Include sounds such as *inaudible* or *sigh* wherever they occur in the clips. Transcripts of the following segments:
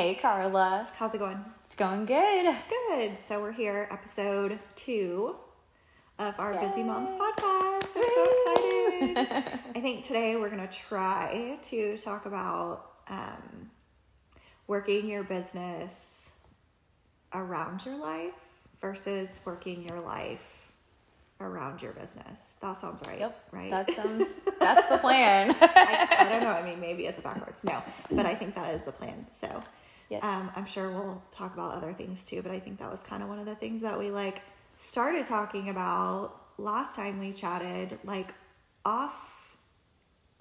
Hey, Carla. How's it going? It's going good. Good. So we're here, episode two of our Bizzy Moms podcast. I'm so excited. *laughs* I think today we're going to try to talk about um, working your business around your life versus working your life around your business. That sounds right. Yep. Right. That sounds, *laughs* that's the plan. I, I don't know. I mean, maybe it's backwards. No, but I think that is the plan. So, Yes. um, I'm sure we'll talk about other things too. But I think that was kind of one of the things that we like started talking about last time we chatted, like off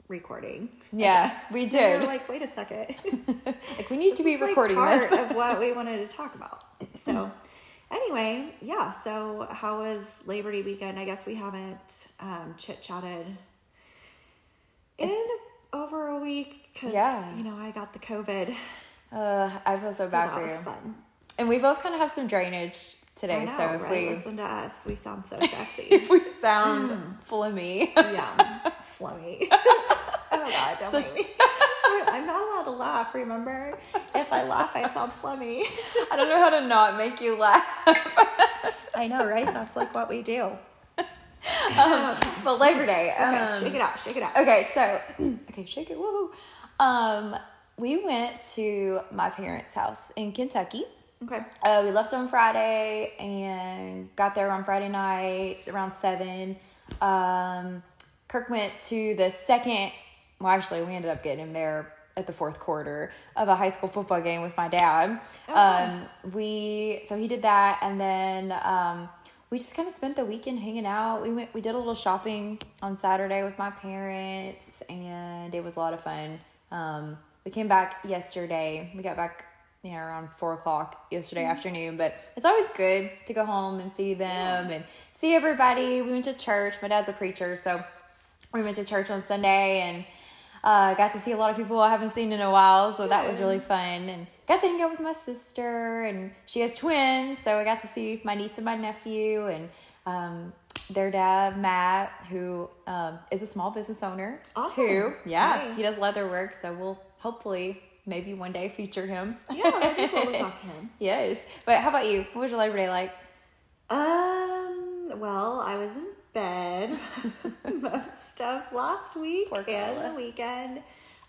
recording. Yeah, we did. were like, wait a second. *laughs* like, we need to be It's like recording part this. of what we wanted to talk about. *laughs* So, anyway, yeah. So, how was Labor Day weekend? I guess we haven't um, chit chatted in It's- over a week because Yeah. you know I got the COVID. Uh, I feel so So bad for you. fun. And we both kind of have some drainage today. know, so if right? we Listen to us. We sound so *laughs* sexy. if we sound of me, yeah, flummy. *laughs* oh God, don't Such- make me. *laughs* I'm not allowed to laugh. Remember, if I laugh, I sound flummy. I don't know how to not make you laugh. I know, right? That's like what we do. um, but Labor Day. Okay, um, shake it out. Shake it out. Okay, so *clears throat* okay, shake it. Woohoo! Um, we went to my parents' house in Kentucky. Okay. Uh, we left on Friday and got there on Friday night around seven. Um, Kirk went to the second. Well, actually, we ended up getting him there at the fourth quarter of a high school football game with my dad. Um, we so he did that, and then um, we just kind of spent the weekend hanging out. We went, we did a little shopping on Saturday with my parents, and it was a lot of fun. Um, we came back yesterday. We got back, you know, around four o'clock yesterday afternoon. But it's always good to go home and see them and see everybody. We went to church. My dad's a preacher, so we went to church on Sunday and uh, got to see a lot of people I haven't seen in a while. So that was really fun and got to hang out with my sister and she has twins, so I got to see my niece and my nephew and um, their dad Matt, who um, is a small business owner Awesome. too. Yeah, Nice. he does leather work, so we'll hopefully maybe one day feature him. Yeah, that'd be cool to *laughs* talk to him. yes, but how about you? What was your Labor Day like? Um, well, I was in bed *laughs* *laughs* most of last week Poor and Carla. the weekend.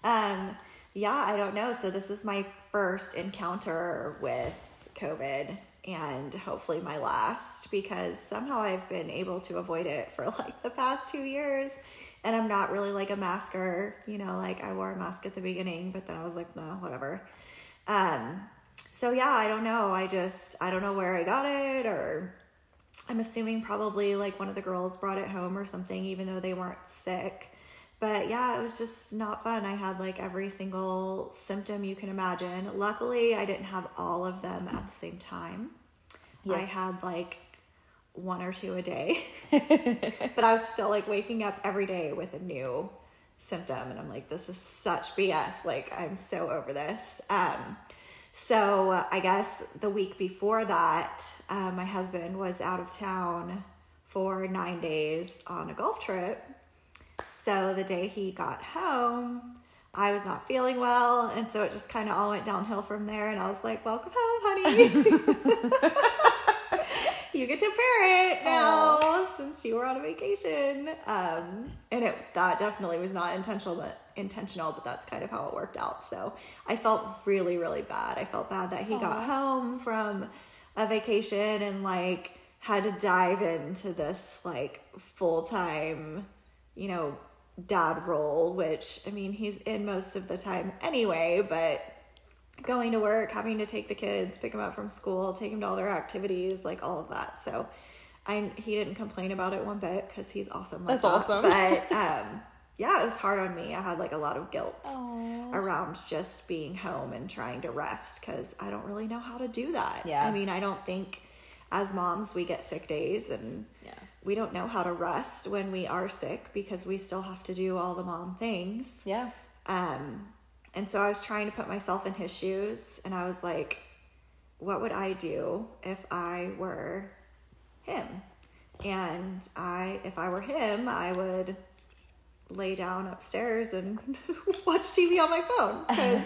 Um, yeah, I don't know. So this is my first encounter with COVID and hopefully my last because somehow I've been able to avoid it for like the past two years. And I'm not really like a masker, you know, like I wore a mask at the beginning, but then I was like, no, whatever. Um, so yeah, I don't know. I just, I don't know where I got it or I'm assuming probably like one of the girls brought it home or something, even though they weren't sick. But yeah, it was just not fun. I had like every single symptom you can imagine. Luckily, I didn't have all of them at the same time. I had like one or two a day. *laughs* but I was still like waking up every day with a new symptom. And I'm like, this is such BS. Like, I'm so over this. Um, so uh, I guess the week before that, uh, my husband was out of town for nine days on a golf trip. So the day he got home, I was not feeling well, and so it just kind of all went downhill from there. And I was like, "Welcome home, honey. *laughs* *laughs* you get to parent now since you were on a vacation." Um, and it that definitely was not intentional, but intentional, but that's kind of how it worked out. So I felt really, really bad. I felt bad that he got home from a vacation and like had to dive into this like full time, you know, dad role, which I mean, he's in most of the time anyway, but going to work, having to take the kids, pick them up from school, take them to all their activities, like all of that. So I he didn't complain about it one bit because he's awesome. Like That's that. awesome. But *laughs* um, yeah, it was hard on me. I had like a lot of guilt around just being home and trying to rest because I don't really know how to do that. Yeah. I mean, I don't think as moms we get sick days and Yeah. we don't know how to rest when we are sick because we still have to do all the mom things. Yeah. Um, and so I was trying to put myself in his shoes, and I was like, what would I do if I were him? And I, if I were him, I would lay down upstairs and *laughs* watch TV on my phone because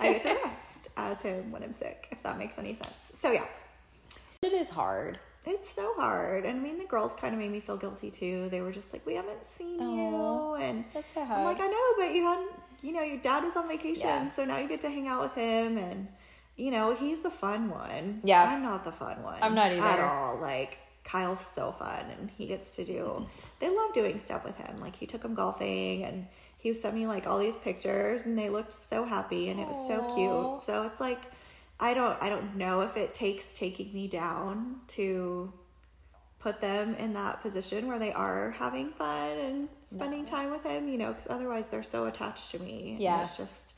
I get to *laughs* rest. as him when I'm sick, if that makes any sense. So yeah, It is hard. it's so hard. And I mean, the girls kind of made me feel guilty too. They were just like, "We haven't seen Aw, you," and That's so I'm like, "I know, but you hadn't. You know, your dad is on vacation, Yeah. so now you get to hang out with him, and you know, he's the fun one. Yeah. I'm not the fun one. I'm not even at all. Like Kyle's so fun, and he gets to do. *laughs* They love doing stuff with him. Like he took him golfing, and he sent me like all these pictures, and they looked so happy, and it was so cute. So it's like, I don't, I don't know if it takes taking me down to put them in that position where they are having fun and spending time with him, you know, because otherwise they're so attached to me. Yeah. it's just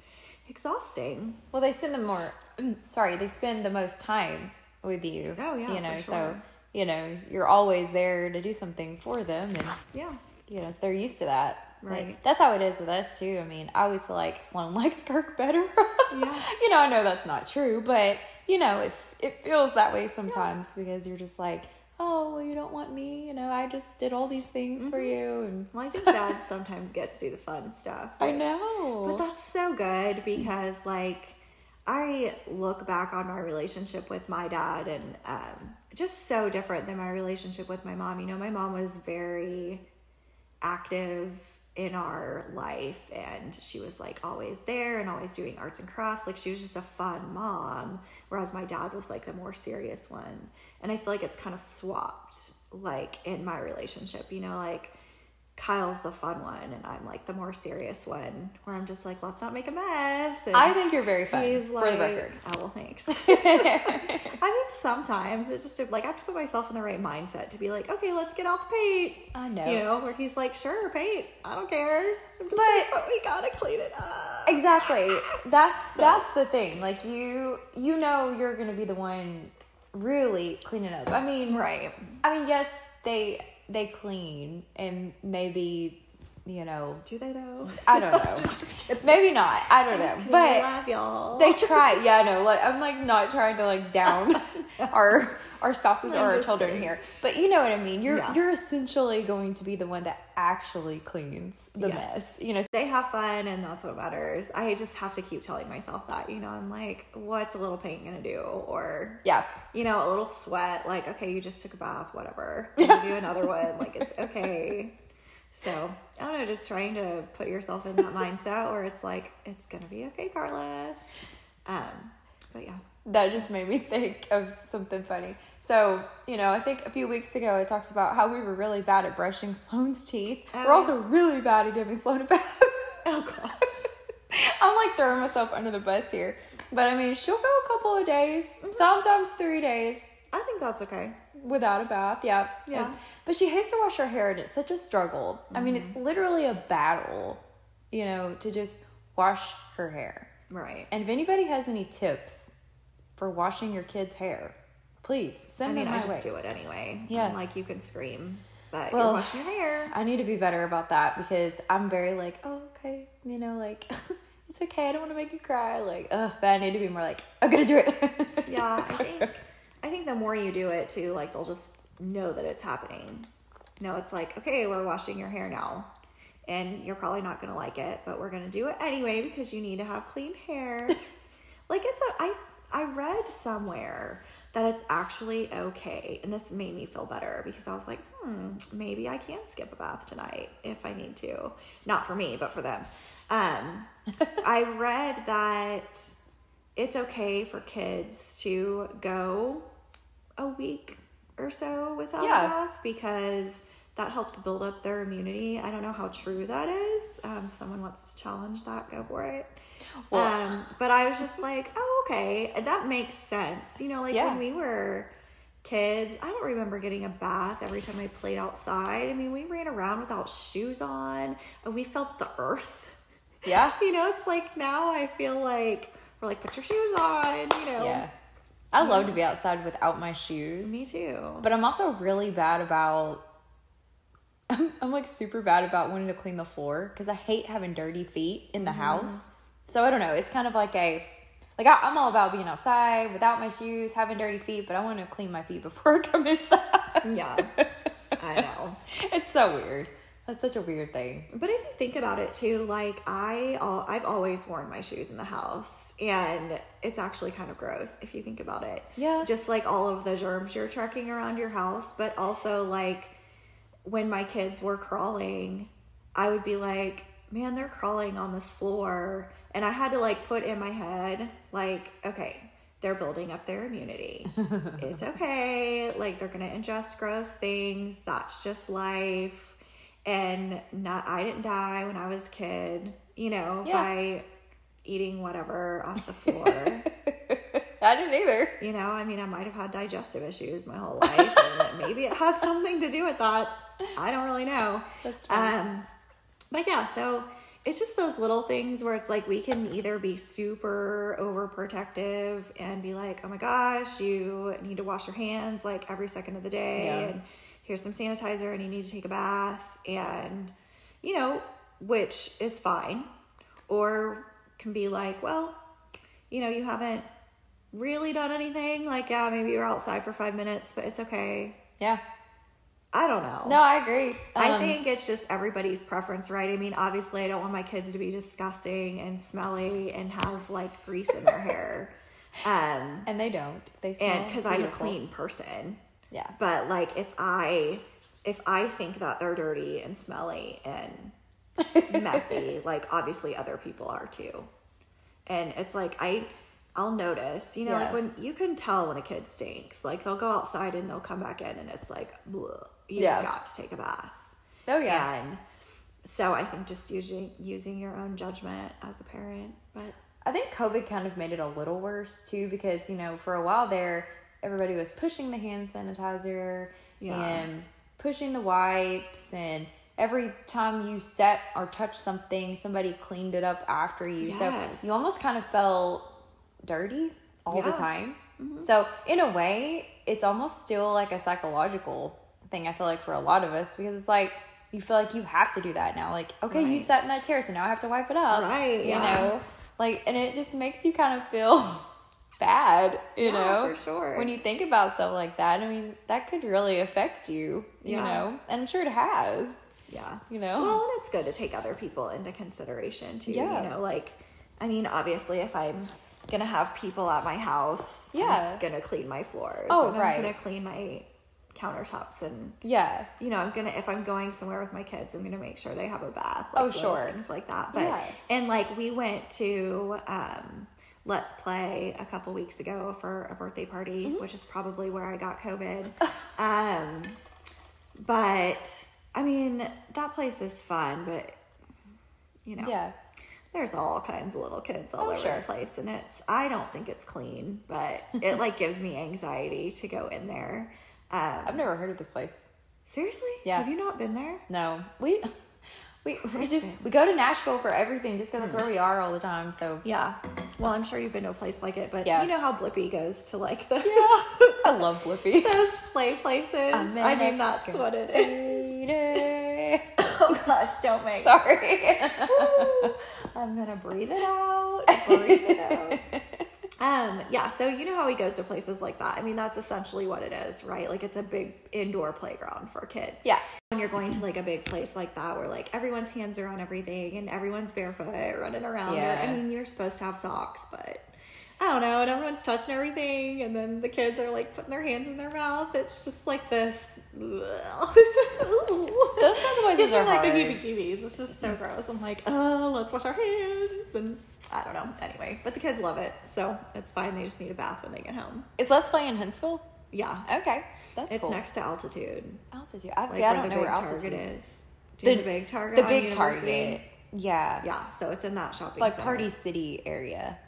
exhausting. Well, they spend the more, mm, sorry, they spend the most time with you. Oh, yeah, You know, for so, you know, you're always there to do something for them. And, Yeah. you know, so they're used to that. Like, Right. that's how it is with us, too. I mean, I always feel like Sloan *laughs* likes Kirk better. Yeah. *laughs* you know, I know that's not true, but, you know, it, it feels that way sometimes because you're just like, oh, well, you don't want me. You know, I just did all these things for Mm-hmm. you. And Well, I think *laughs* dads sometimes get to do the fun stuff. I know. But that's so good because, like, I look back on my relationship with my dad and um, just so different than my relationship with my mom. You know, my mom was very active in our life and she was like always there and always doing arts and crafts like she was just a fun mom whereas my dad was like the more serious one and i feel like it's kind of swapped like in my relationship you know like Kyle's the fun one and I'm like the more serious one where I'm just like let's not make a mess and I think you're very fun, he's for the record. oh well thanks *laughs* I mean sometimes it just like I have to put myself in the right mindset to be like okay let's get out the paint I know. you know, where he's like, sure, paint. I don't care. *laughs* But- like, but we gotta clean it up. exactly that's *laughs* that's the thing like you you know you're gonna be the one really cleaning up. I mean Right. i mean yes they they clean and maybe you know Do they though? i don't know. *laughs* Maybe not. I don't know. I but y'all. they try. Yeah no like i'm like not trying to like down *laughs* our our spouses or our children kidding. here but you know what i mean you're Yeah. you're essentially going to be the one that actually cleans the Yes. mess you know they have fun and that's what matters. I just have to keep telling myself that, you know, I'm like, what's a little paint gonna do? Or yeah you know, a little sweat, like, okay, you just took a bath, whatever. *laughs* We'll do another one. Like it's okay. So I don't know, just trying to put yourself in that mindset where it's like, it's gonna be okay, Carla. Um, but yeah. That just made me *laughs* think of something funny. So, you know, I think a few weeks ago I talked about how we were really bad at brushing *laughs* Sloane's teeth. Oh, we're also really bad at giving Sloane a bath. Oh gosh. *laughs* I'm like throwing myself under the bus here. But I mean, she'll go a couple of days, sometimes three days I think that's okay. without a bath. Yeah. Yeah. And- but she hates to wash her hair and it's such a struggle. I mean, Mm-hmm. it's literally a battle, you know, to just wash her hair. Right. And if anybody has any tips for washing your kid's hair, please I send me them I just way. do it anyway. Yeah. I'm like, you can scream, but Well, you're washing your hair. I need to be better about that because I'm very like, oh, okay, you know, like *laughs* it's okay. I don't want to make you cry. Like, ugh, but I need to be more like, I'm gonna do it. *laughs* Yeah, I *laughs* think I think the more you do it too, like they'll just know that it's happening. You know, it's like, okay, we're washing your hair now. And you're probably not gonna like it, but we're gonna do it anyway because you need to have clean hair. like it's a I I read somewhere that it's actually okay. And this made me feel better because I was like, hmm, maybe I can skip a bath tonight if I need to. Not for me, but for them. Um, *laughs* I read that it's okay for kids to go a week or so without Yeah. a bath because that helps build up their immunity. I don't know how true that is. Um, someone wants to challenge that, go for it. Well- um, but I was just like, oh, okay, that makes sense. You know, like Yeah. when we were kids, I don't remember getting a bath every time I played outside. I mean, we ran around without shoes on, and we felt the earth. yeah. *laughs* You know, it's like now I feel like we're like, put your shoes on, you know. Yeah. I love to be outside without my shoes. Me too. But I'm also really bad about. I'm, I'm like super bad about wanting to clean the floor because I hate having dirty feet in the Mm-hmm. house. So I don't know. It's kind of like a. Like, I, I'm all about being outside without my shoes, having dirty feet, but I want to clean my feet *laughs* before I come inside. Yeah. I know. *laughs* it's so weird. That's such a weird thing. But if you think about it too, like I, I've always worn my shoes in the house, and it's actually kind of gross if you think about it. Yeah. Just like all of the germs you're tracking around your house, but also like when my kids were crawling, I would be like, man, they're crawling on this floor, and I had to like put in my head, like, okay. They're building up their immunity. *laughs* it's okay. Like they're gonna ingest gross things. That's just life and not I didn't die when I was a kid, you know, Yeah. by eating whatever off the floor. *laughs* I didn't either. you know, I mean, I might have had digestive issues my whole life, and maybe it had something to do with that. I don't really know. That's funny. Um, but yeah, so it's just those little things where it's like we can either be super overprotective and be like, oh my gosh, you need to wash your hands like every second of the day, Yeah. and here's some sanitizer, and you need to take a bath, and you know, which is fine, or can be like, well, you know, you haven't really done anything. Like, yeah, maybe you're outside for five minutes, but it's okay. Yeah. I don't know. No, I agree. I Um, think it's just everybody's preference, right? I mean, obviously, I don't want my kids to be disgusting and smelly and have like grease in their hair. *laughs* Um, and they don't. They and because I'm a clean person. Yeah. But like, if I if I think that they're dirty and smelly and *laughs* messy, like obviously other people are too. And it's like I I'll notice, you know, like when you can tell when a kid stinks. Like they'll go outside and they'll come back in and it's like, "Bleh, you Yeah. got to take a bath. Oh yeah. And so I think just using using your own judgment as a parent, but I think COVID kind of made it a little worse too because, you know, for a while there, everybody was pushing the hand sanitizer Yeah. and pushing the wipes. And every time you set or touched something, somebody cleaned it up after you. Yes. So you almost kind of felt dirty all the Yeah. time. Mm-hmm. So, in a way, it's almost still like a psychological thing, I feel like, for a lot of us because it's like, you feel like you have to do that now. Like, okay, you sat in that chair, so now I have to wipe it up. Right, You yeah. know? Like, and it just makes you kind of feel *laughs* bad, you Yeah, know? for sure. When you think about stuff like that, I mean, that could really affect you, you Yeah. know? And I'm sure it has, yeah. you know? Well, and it's good to take other people into consideration too. Yeah. You know, like, I mean, obviously, if I'm gonna have people at my house, Yeah. I'm gonna clean my floors. Oh, and right. I'm gonna clean my countertops, and yeah. you know, I'm gonna if I'm going somewhere with my kids, I'm gonna make sure they have a bath. Oh, little sure. things like that. But Yeah. and like we went to um, Let's Play a couple weeks ago for a birthday party, Mm-hmm. which is probably where I got COVID. *laughs* um, but I mean, that place is fun, but you know, Yeah. there's all kinds of little kids all Oh, over sure. the place, and it's I don't think it's clean, but it like gives me anxiety to go in there. Um, I've never heard of this place. seriously, Yeah. have you not been there? No. We. *laughs* We, we just we go to Nashville for everything just because Hmm. that's where we are all the time. So Yeah. Well, I'm sure you've been to a place like it, but Yeah. you know how Blippi goes to like the yeah, I *laughs* love Blippi. those play places. I'm I an mean, that's what it is. *laughs* Oh gosh, don't make. Sorry. I'm gonna breathe it out. Breathe it out. Um, yeah, so you know how he goes to places like that. I mean, that's essentially what it is, right? Like it's a big indoor playground for kids. Yeah. When you're going to like a big place like that where like everyone's hands are on everything and everyone's barefoot running around. Yeah. I mean, you're supposed to have socks, but I don't know, and everyone's touching everything and then the kids are like putting their hands in their mouth. It's just like this *laughs* Those kinds of *laughs* places me, are like the hard. heebie-jeebies. It's just so gross. I'm like, oh, let's wash our hands, and I don't know. Anyway, but the kids love it, so it's fine. They just need a bath when they get home. Is Let's Play in Huntsville? Yeah, Okay, that's it's cool. next to altitude. altitude. I, Like see, I don't know where altitude Target is. Do The, the big Target. the big? Target. Yeah. Yeah, so it's in that shopping Like center. Party City area.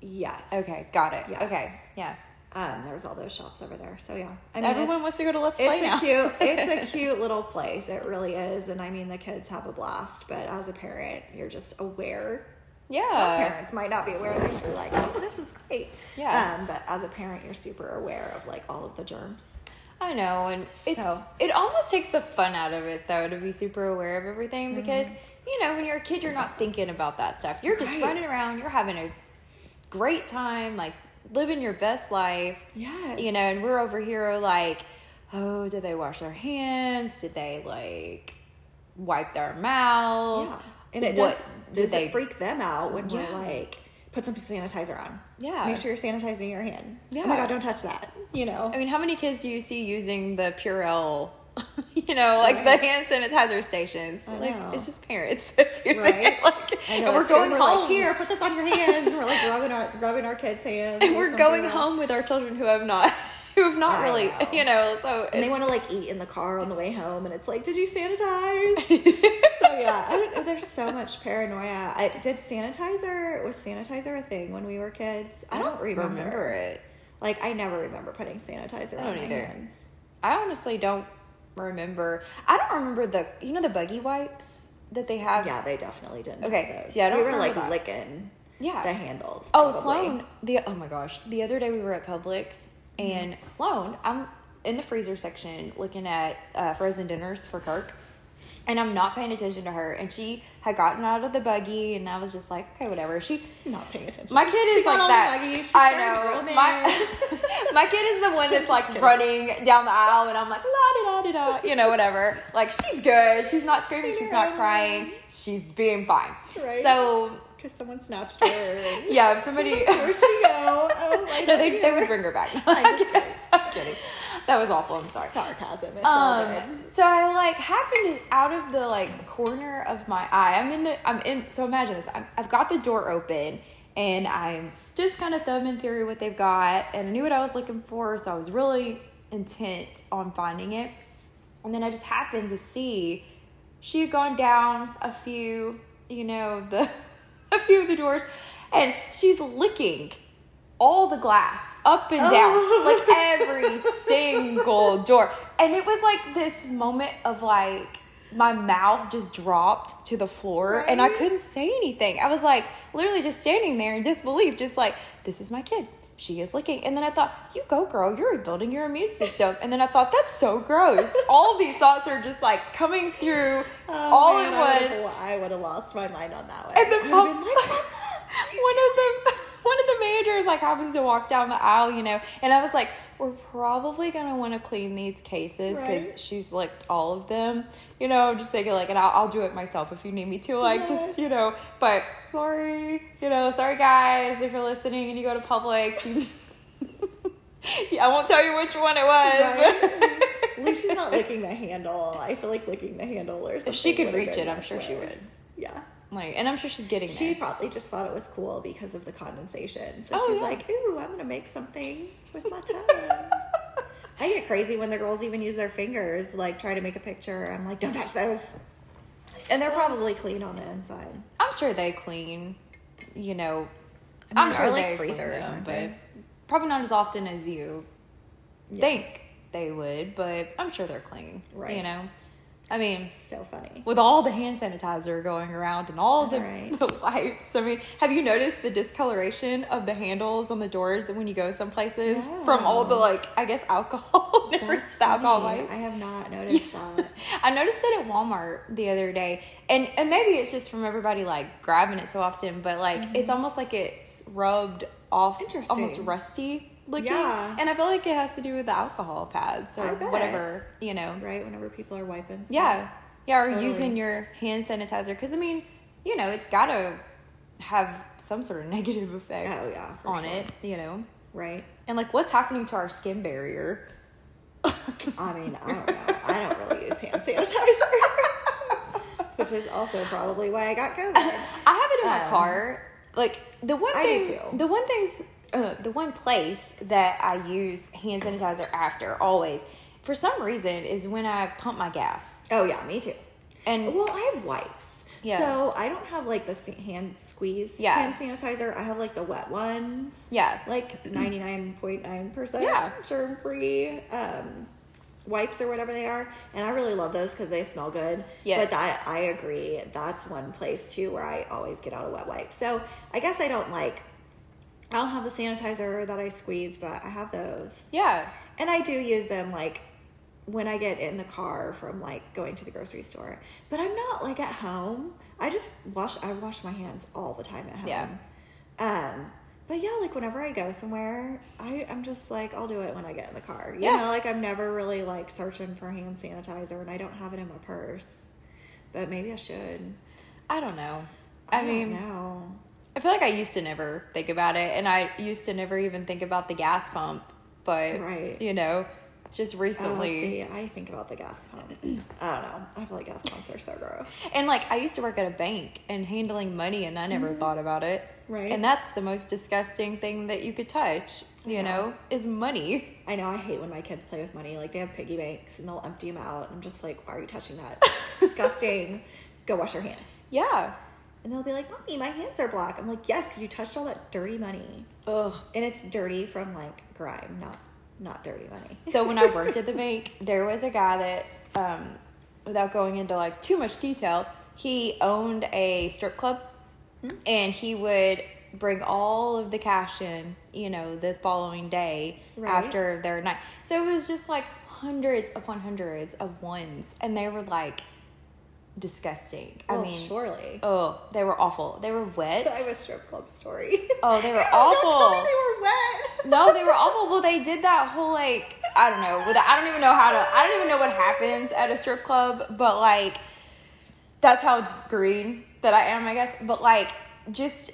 Yes. Okay, got it. Yes. Okay, yeah. Um, there's all those shops over there. So yeah, I mean, Everyone wants to go to Let's Play it's now. a cute it's a *laughs* cute little place it really is and i mean the kids have a blast but as a parent you're just aware some yeah. parents might not be aware that you're like oh this is great Yeah. um, but as a parent you're super aware of like all of the germs I know, and it's So- it almost takes the fun out of it though to be super aware of everything Mm-hmm. because you know when you're a kid you're not thinking about that stuff. You're just Right. running around, you're having a great time, like living your best life. Yes. You know, and we're over here like, oh, did they wash their hands? Did they like wipe their mouth. Yeah. And it What does, they- it freak them out when Yeah. we're like, put some sanitizer on. Yeah. Make sure you're sanitizing your hand. Yeah. Oh my God, don't touch that. You know? I mean, how many kids do you see using the Purell, *laughs* you know, like Right. the hand sanitizer stations? I like, know. it's just parents that's using Right? it. *laughs* Like, know, and we're true. going We're home. Like, Here, put this on your hands. we're like rubbing our, rubbing our kids' hands. and we're going home with our children who have not, *laughs* who have not I really, know. you know, so And they want to like eat in the car on the way home, and it's like, did you sanitize? Yeah, I don't know. There's so much paranoia. I did sanitizer was sanitizer a thing when we were kids? I don't remember. it. Like I never remember putting sanitizer I on don't my either. hands. I honestly don't remember. I don't remember the, you know, the buggy wipes that they have. Yeah, they definitely didn't. Okay, have those. yeah, I don't we were like that. licking Yeah. the handles. Oh, probably. Sloan. The oh my gosh, the other day we were at Publix Mm-hmm. and Sloan. I'm in the freezer section looking at uh, frozen dinners for Kirk, and I'm not paying attention to her. And she had gotten out of the buggy, and I was just like, okay, whatever. She, Not paying attention. my kid She is like that. I know. My *laughs* my kid is the one that's *laughs* like kidding. running down the aisle, and I'm like la da da da da, you know, whatever. Like she's good. She's not screaming. She's not crying. She's being fine. Right. So Because someone snatched her. *laughs* yeah, if somebody. *laughs* Where'd she go? Oh my No, *laughs* they, they would bring her back. I'm I'm kidding. I'm kidding. That was awful. I'm sorry. Sarcasm. Um, so I like happened out of the like corner of my eye. I'm in the. I'm in. So imagine this. I'm, I've got the door open, and I'm just kind of thumbing through what they've got, and I knew what I was looking for, so I was really intent on finding it. And then I just happened to see she had gone down a few, you know, the *laughs* a few of the doors, and she's licking all the glass up and down, Oh. like *laughs* every single door. And it was like this moment of like my mouth just dropped to the floor and I couldn't say anything. I was like literally just standing there in disbelief, just like, this is my kid. She is licking. And then I thought, you go, girl. You're rebuilding your immune system. And then I thought, that's so gross. all of these thoughts are just like coming through Oh, all man, at I once. I would have lost my mind on that one. And the I would've pump, been like, *laughs* one of the one of the managers like happens to walk down the aisle, you know, and I was like, we're probably gonna want to clean these cases because Right. she's licked all of them, you know. I'm just thinking like, and I'll, I'll do it myself if you need me to, like, just you know. But sorry, you know, sorry guys if you're listening and you go to Publix. You, *laughs* yeah, I won't tell you which one it was. Right? *laughs* At least she's not licking the handle. I feel like licking the handle or something. If she could reach it, I'm sure she would. Yeah. Like, and I'm sure she's getting She there. probably just thought it was cool because of the condensation. So Oh, she's yeah. like, ooh, I'm to make something with my tongue. *laughs* I get crazy when the girls even use their fingers, like try to make a picture. I'm like, don't touch those. And they're probably clean on the inside. I'm sure they clean, you know. I I'm mean, sure like, freezers, freezer them, but probably not as often as you Yeah. think they would. But I'm sure they're clean. Right. You know, I mean, So funny. with all the hand sanitizer going around and all the, Right. *laughs* the wipes. I mean, have you noticed the discoloration of the handles on the doors when you go some places from all the like I guess alcohol, *laughs* That's the alcohol wipes? I have not *laughs* noticed that. I noticed it at Walmart the other day, and and maybe it's just from everybody like grabbing it so often, but like it's almost like it's rubbed off, Mm-hmm. Interesting. almost rusty looking. Yeah. and I feel like it has to do with the alcohol pads or whatever, you know. Right? Whenever people are wiping. stuff. Yeah, yeah, or Totally. using your hand sanitizer because I mean, you know, it's got to have some sort of *laughs* negative effect Oh, yeah, on sure. it, you know. Right? And like, what's happening to our skin barrier? *laughs* I mean, I don't know. I don't really use hand *laughs* sanitizer. Which is also probably why I got COVID. I have it in my Um, car. Like the one I thing, the one thing's, uh, the one place that I use hand sanitizer after always, for some reason, is when I pump my gas. Oh yeah, me too. And Well, I have wipes. Yeah. So I don't have like the hand squeeze Yeah. hand sanitizer. I have like the wet ones. yeah, Like ninety nine point nine percent Yeah. germ free um, wipes or whatever they are, and I really love those because they smell good. Yes. But I I agree. That's one place too where I always get out a wet wipe. So I guess I don't like. I don't have the sanitizer that I squeeze, but I have those. yeah, And I do use them like when I get in the car from like going to the grocery store. But I'm not like at home. I just wash I wash my hands all the time at home. Yeah. Um but yeah, like whenever I go somewhere, I, I'm just like I'll do it when I get in the car. You Yeah. know, like I'm never really like searching for hand sanitizer and I don't have it in my purse. but maybe I should. I don't know. I, mean, no. I feel like I used to never think about it, and I used to never even think about the gas pump. But Right. you know, just Oh, recently, see, I think about the gas pump. *clears throat* I don't know. I feel like gas pumps are so gross. and like I used to work at a bank and handling money, and I never thought about it. Mm-hmm. Right. And that's the most disgusting thing that you could touch. You Yeah. know, is money. I know I hate when my kids play with money. Like they have piggy banks and they'll empty them out. I'm just like, why are you touching that? It's *laughs* disgusting. Go wash your hands. Yeah. And they'll be like, Mommy, my hands are black. I'm like, yes, because you touched all that dirty money. Ugh. And it's dirty from like grime, not not dirty money. So when I worked at the bank, there was a guy that, um, without going into like too much detail, he owned a strip club, and he would bring all of the cash in, you know, the following day Right. after their night. So it was just like hundreds upon hundreds of ones, and they were like disgusting. I mean, surely. oh, they were awful. They were wet. *laughs* I have a strip club story. Oh, they were *laughs* oh, Don't tell awful. me they were wet. *laughs* No, they were awful. Well, they did that whole like I don't know. With I don't even know how to. I don't even know what happens at a strip club, but like that's how green that I am, I guess. But like just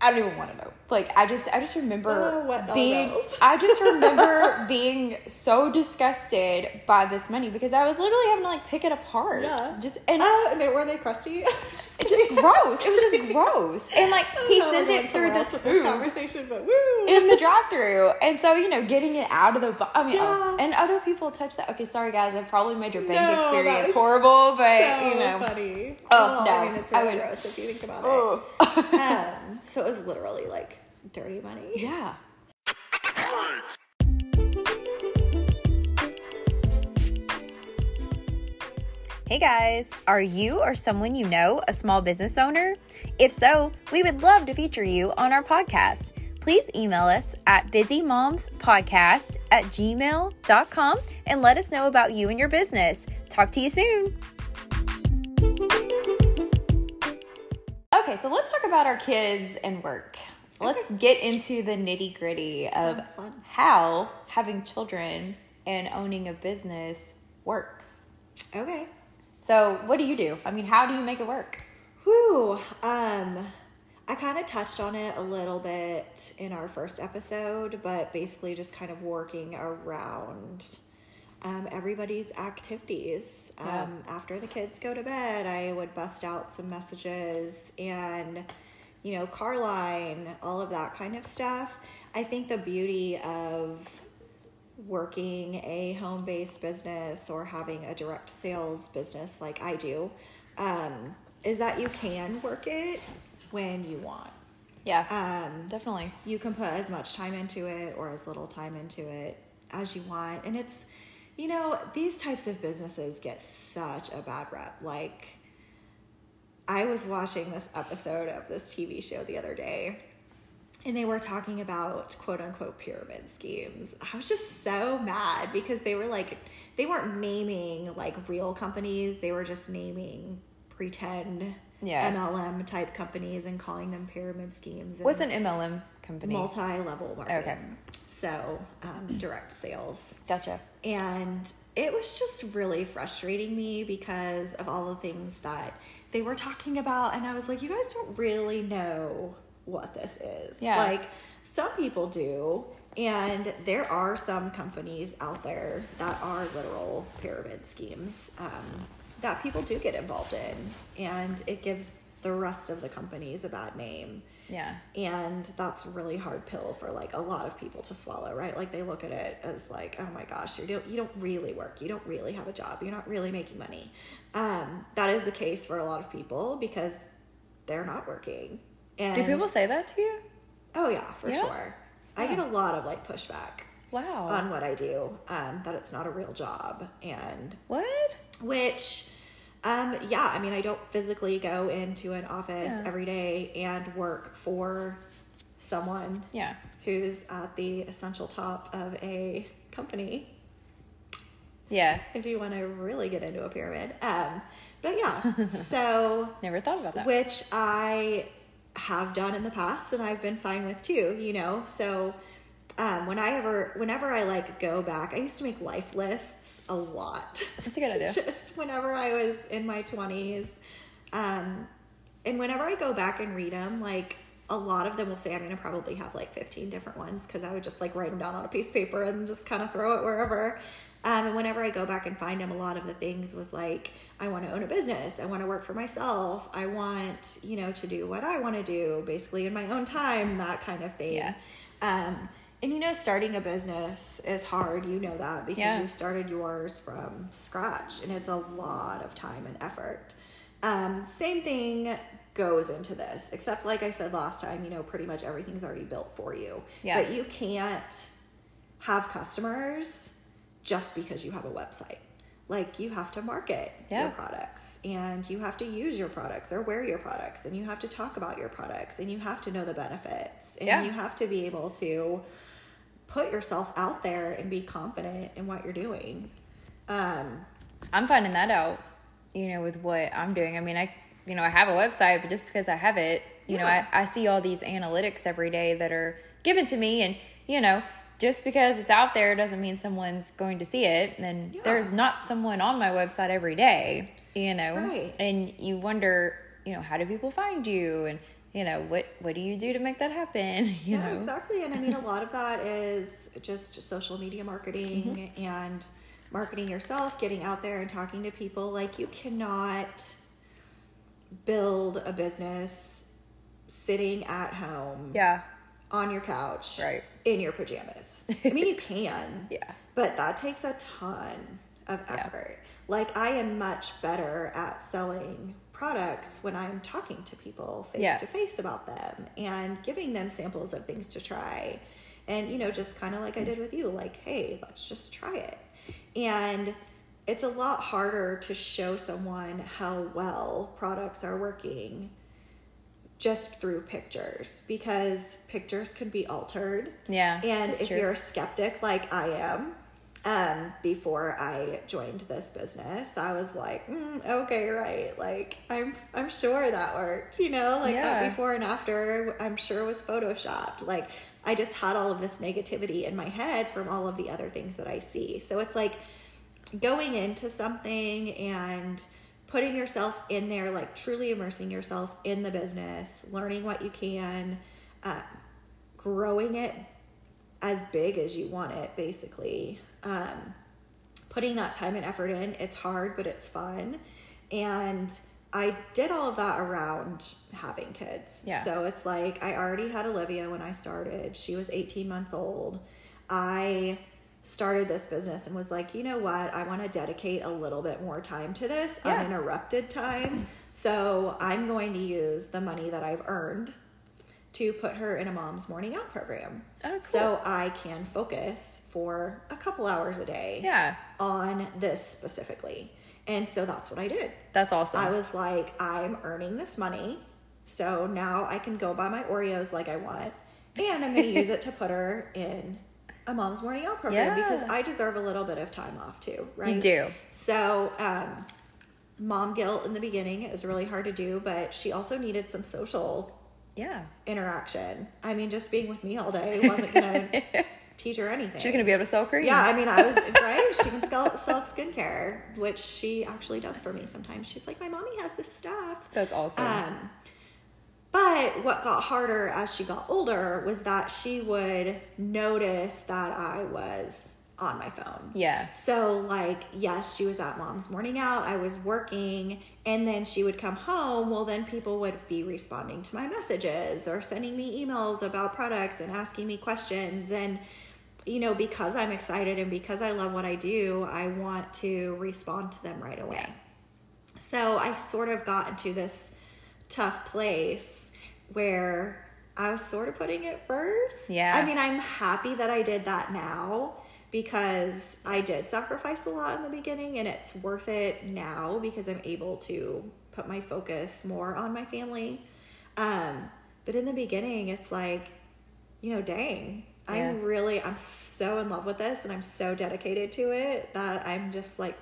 I don't even want to know. Like I just I just remember what being. I just remember *laughs* being so disgusted by this money because I was literally having to like pick it apart. Yeah. Just and and they were they crusty? *laughs* it's just gross. It was just *laughs* gross. And like he Oh, sent it through this this conversation, but woo. in the drive-through, and so you know, getting it out of the. bo- I mean, Yeah. and other people touch that. Okay, sorry guys, I probably made your bank No, experience horrible, but so you know, funny. Oh, well, no, I mean, it's I would- gross if you think about oh, it. Um, so it was literally like dirty money. yeah. Hey guys, are you or someone you know a small business owner? If so, we would love to feature you on our podcast. Please email us at bizzymomspodcast at gmail.com and let us know about you and your business. Talk to you soon. Okay, so let's talk about our kids and work. Let's get into the nitty gritty of how having children and owning a business works. Okay. So, what do you do? I mean, how do you make it work? Whew. Um, I kind of touched on it a little bit in our first episode, but basically just kind of working around um, everybody's activities. Yeah. Um, after the kids go to bed, I would bust out some messages and, you know, car line, all of that kind of stuff. I think the beauty of working a home based business or having a direct sales business like I do um, is that you can work it when you want. Yeah, Um, definitely. you can put as much time into it or as little time into it as you want. And it's, you know, these types of businesses get such a bad rep. Like, I was watching this episode of this TV show the other day, and they were talking about quote unquote pyramid schemes. I was just so mad because they were like, they weren't naming like real companies, they were just naming pretend Yeah. MLM type companies and calling them pyramid schemes. What's an MLM company? multi-level marketing. Okay. So um, *clears throat* direct sales, Gotcha. and it was just really frustrating me because of all the things that they were talking about, and I was like, you guys don't really know what this is. Yeah. Like some people do, and there are some companies out there that are literal pyramid schemes um, that people do get involved in, and it gives the rest of the companies a bad name Yeah. and that's a really hard pill for like a lot of people to swallow right like they look at it as like oh my gosh you don't you don't really work you don't really have a job you're not really making money um that is the case for a lot of people because they're not working and Do people say that to you? oh yeah for Yeah? sure i get a lot of like pushback Wow. on what i do um that it's not a real job and what? which um yeah i mean i don't physically go into an office Yeah. every day and work for someone Yeah. who's at the essential top of a company Yeah. if you want to really get into a pyramid um but yeah *laughs* so Never thought about that. which i have done in the past and i've been fine with too you know so um, when I ever, whenever I like go back, I used to make life lists a lot. That's a good idea. *laughs* Just whenever I was in my twenties, um, and whenever I go back and read them, like a lot of them will say I'm gonna probably have like 15 different ones because I would just like write them down on a piece of paper and just kind of throw it wherever. Um, and whenever I go back and find them, a lot of the things was like, I want to own a business. I want to work for myself. I want, you know, to do what I want to do, basically in my own time, that kind of thing. Yeah. Um, and you know, starting a business is hard. You know that because Yeah. you've started yours from scratch, and it's a lot of time and effort. Um, same thing goes into this, except like I said last time, you know, pretty much everything's already built for you. Yeah. But you can't have customers just because you have a website. Like you have to market Yeah. your products and you have to use your products or wear your products and you have to talk about your products and you have to know the benefits and Yeah. you have to be able to put yourself out there and be confident in what you're doing. Um, I'm finding that out, you know, with what I'm doing. I mean, I, you know, I have a website, but just because I have it, you know, I, I see all these analytics every day that are given to me. And, you know, just because it's out there doesn't mean someone's going to see it. And Yeah. there's not someone on my website every day, you know, Right. and you wonder, you know, how do people find you? And, you know, what, what do you do to make that happen? *laughs* You yeah, know? exactly. And I mean, a *laughs* lot of that is just social media marketing Mm-hmm. and marketing yourself, getting out there and talking to people. Like, you cannot build a business sitting at home Yeah. on your couch Right. in your pajamas. I mean, you *laughs* can. Yeah. But that takes a ton of Yeah. effort. Like I am much better at selling products when I'm talking to people face Yeah. to face about them and giving them samples of things to try. And you know, just kind of like I did with you, like, hey, let's just try it. And it's a lot harder to show someone how well products are working just through pictures because pictures can be altered. Yeah, And if true. you're a skeptic like I am, um, before I joined this business, I was like, mm, okay, right. Like I'm, I'm sure that worked. You know, like Yeah. that before and after, I'm sure was photoshopped. Like I just had all of this negativity in my head from all of the other things that I see. So it's like going into something and putting yourself in there, like truly immersing yourself in the business, learning what you can, uh, growing it as big as you want it, basically. Um, putting that time and effort in, it's hard, but it's fun. And I did all of that around having kids. Yeah. So it's like I already had Olivia when I started. She was 18 months old. I started this business and was like, you know what? I want to dedicate a little bit more time to this, Yeah. uninterrupted time. So I'm going to use the money that I've earned to put her in a mom's morning out program. Oh, cool. So I can focus for a couple hours a day yeah, on this specifically. And so that's what I did. that's awesome. I was like, I'm earning this money. So now I can go buy my Oreos like I want. And I'm going to use it to put her in a mom's morning out program Yeah. because I deserve a little bit of time off too, right? you do. So, um, mom guilt in the beginning is really hard to do, but she also needed some social Yeah. interaction. I mean, just being with me all day wasn't going *laughs* to teach her anything. She's gonna be able to sell cream. Yeah, I mean, I was right. She can sell, sell skincare, which she actually does for me sometimes. She's like, my mommy has this stuff. That's awesome. Um, but what got harder as she got older was that she would notice that I was on my phone. yeah. So, like, yes, she was at mom's morning out. I was working, and then she would come home. Well, then people would be responding to my messages or sending me emails about products and asking me questions. And, you know, because I'm excited and because I love what I do, I want to respond to them right away. So, I sort of got into this tough place where I was sort of putting it first. Yeah. I mean, I'm happy that I did that now because I did sacrifice a lot in the beginning and it's worth it now because I'm able to put my focus more on my family. Um, but in the beginning, it's like, you know, dang, Yeah. I'm really, I'm so in love with this and I'm so dedicated to it that I'm just like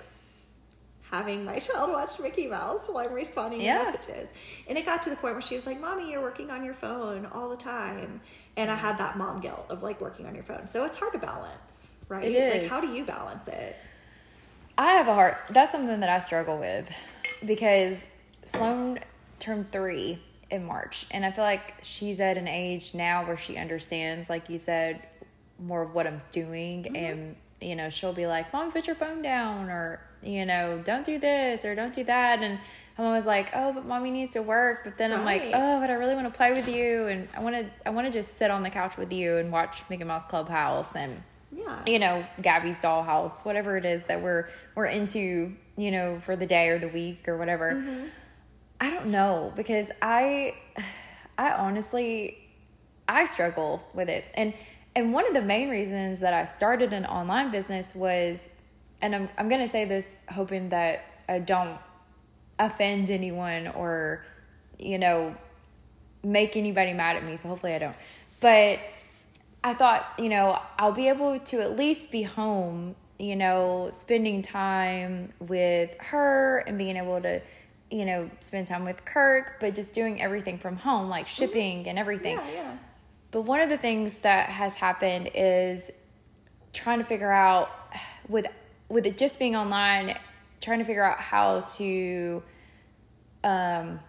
having my *laughs* child watch Mickey Mouse while I'm responding Yeah. to messages. And it got to the point where she was like, Mommy, you're working on your phone all the time. And I had that mom guilt of like working on your phone. So it's hard to balance, right? It Like, how do you balance it? I have a hard. That's something that I struggle with because Sloan turned three in March, and I feel like she's at an age now where she understands, like you said, more of what I'm doing, mm-hmm. and you know, she'll be like, "Mom, put your phone down," or you know, "Don't do this," or "Don't do that," and I'm always like, "Oh, but mommy needs to work," but then I'm like, "Oh, but I really want to play with you, and I want to, I want to just sit on the couch with you and watch Mickey Mouse Clubhouse and." Yeah. you know Gabby's dollhouse, whatever it is that we're we're into, you know, for the day or the week or whatever. Mm-hmm. I don't know because I I honestly I struggle with it. And and one of the main reasons that I started an online business was and I'm I'm going to say this hoping that I don't offend anyone or you know make anybody mad at me, so hopefully I don't. But I thought, you know, I'll be able to at least be home, you know, spending time with her and being able to, you know, spend time with Kirk, but just doing everything from home, like shipping and everything. Yeah, yeah. But one of the things that has happened is trying to figure out with with it just being online, trying to figure out how to um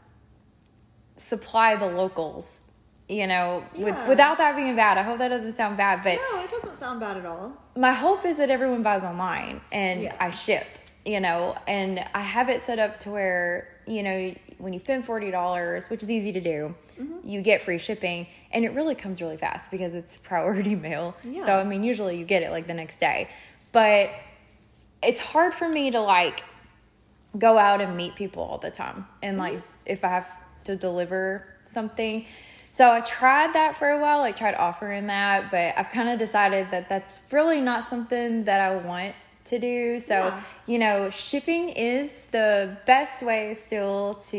supply the locals, you know, with without that being bad. I hope that doesn't sound bad, but No, it doesn't sound bad at all. my hope is that everyone buys online and Yeah. I ship, you know, and I have it set up to where, you know, when you spend $40, which is easy to do, Mm-hmm. you get free shipping and it really comes really fast because it's *laughs* priority mail. Yeah. So, I mean, usually you get it like the next day. But it's hard for me to like go out and meet people all the time and like if i have to deliver something so i tried that for a while I tried offering that but i've kind of decided that that's really not something that i want to do. So Yeah. you know shipping is the best way still to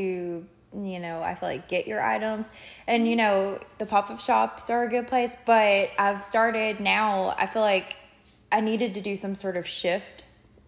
you know i feel like get your items. And you know the pop-up shops are a good place but i've started now i feel like i needed to do some sort of shift.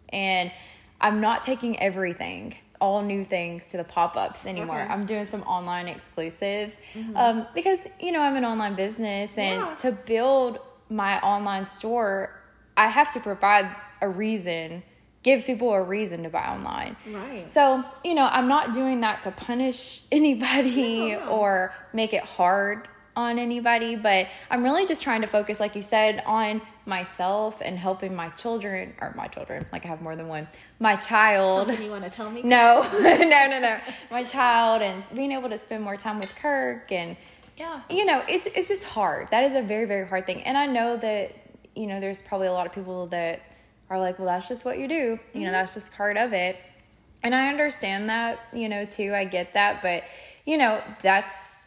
And I'm not taking everything, all new things to the pop ups anymore. Okay. I'm doing some online exclusives um, because, you know, I'm an online business and Yeah. to build my online store, I have to provide a reason, give people a reason to buy online. Right. So, you know, I'm not doing that to punish *laughs* anybody or make it hard on anybody, but I'm really just trying to focus, like you said, on myself and helping my children, or my children, like I have more than one, my child. Something you want to tell me? No, *laughs* no, no, no. My child and being able to spend more time with Kirk and Yeah. you know, it's it's just hard. That is a very very hard thing. And I know that you know there's probably a lot of people that are like, well, that's just what you do. You know, mm-hmm. that's just part of it. And I understand that, you know, too. I get that, but you know, that's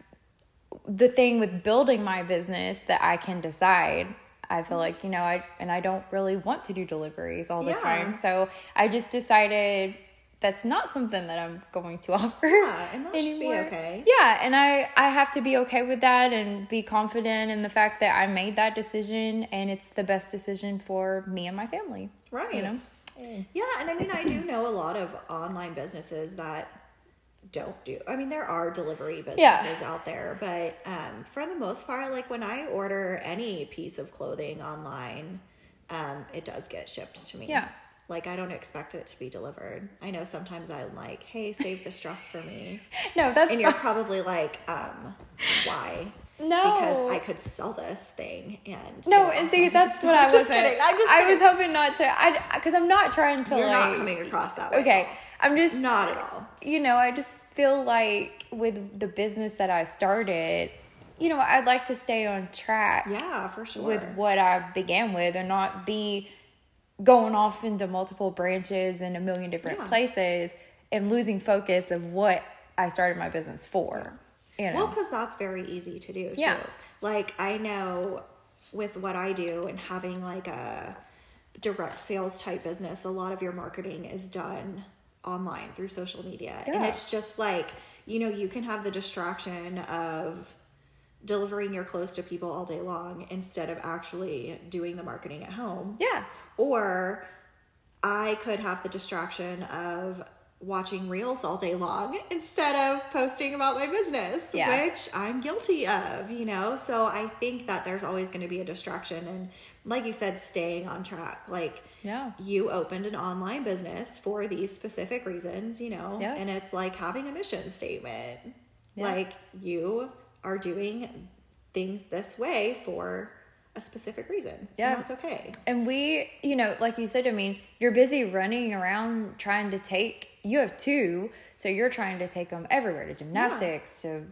the thing with building my business that I can decide. I feel like, you know, I and I don't really want to do deliveries all the Yeah. time. So I just decided that's not something that I'm going to *laughs* offer. Yeah, and that should be anymore. okay. Yeah, and I I have to be okay with that and be confident in the fact that I made that decision and it's the best decision for me and my family. Right. You know. Yeah, and I mean, I do know a lot of online businesses that don't do. I mean, there are delivery businesses Yeah. out there, but um, for the most part, like when I order any piece of clothing online, um, it does get shipped to me. Yeah. Like I don't expect it to be delivered. I know sometimes I'm like, "Hey, save this dress for me," *laughs* No, that's and you're probably like, um, "Why?" No. because I could sell this thing and No, and see, that's what *laughs* I was. just kidding. I'm just I was hoping not to. I because I'm not trying to You're like. not coming across that way. Okay, I'm just Not at all. you know, I just feel like with the business that I started, you know, I'd like to stay on track Yeah, for sure. with what I began with and not be going off into multiple branches and a million different Yeah. places and losing focus of what I started my business for. You know. Well, because that's very easy to do too. Yeah. Like I know with what I do and having like a direct sales type business, a lot of your marketing is done online through social media. And it's just like, you know, you can have the distraction of delivering your clothes to people all day long instead of actually doing the marketing at home. yeah. Or I could have the distraction of watching reels all day long instead of posting about my business, Yeah. which I'm guilty of, you know? So I think that there's always going to be a distraction. And like you said, staying on track. Like, Yeah. you opened an online business for these specific reasons, you know? Yeah. And it's like having a mission statement. Yeah. Like, you are doing things this way for a specific reason. Yeah. And that's okay. And we, you know, like you said, I mean, you're busy running around trying to take, you have two, so you're trying to take them everywhere to gymnastics, to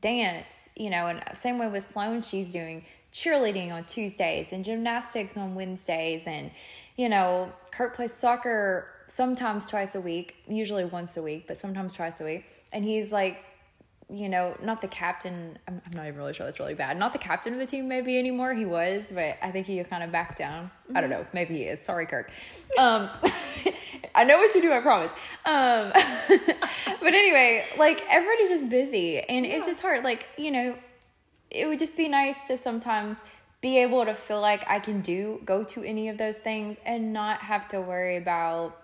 dance, you know, and same way with Sloan, she's doing cheerleading on Tuesdays and gymnastics on Wednesdays. And, you know, Kirk plays soccer sometimes twice a week, usually once a week, but sometimes twice a week. And he's like, you know, not the captain. I'm, I'm not even really sure that's really bad. Not the captain of the team, maybe anymore. He was, but I think he kind of backed down. I don't know. Maybe he is. Sorry, Kirk. Um, *laughs* I know what you do. I promise. Um, *laughs* but anyway, like everybody's just busy, and it's just hard. Like you know, it would just be nice to sometimes be able to feel like I can do go to any of those things and not have to worry about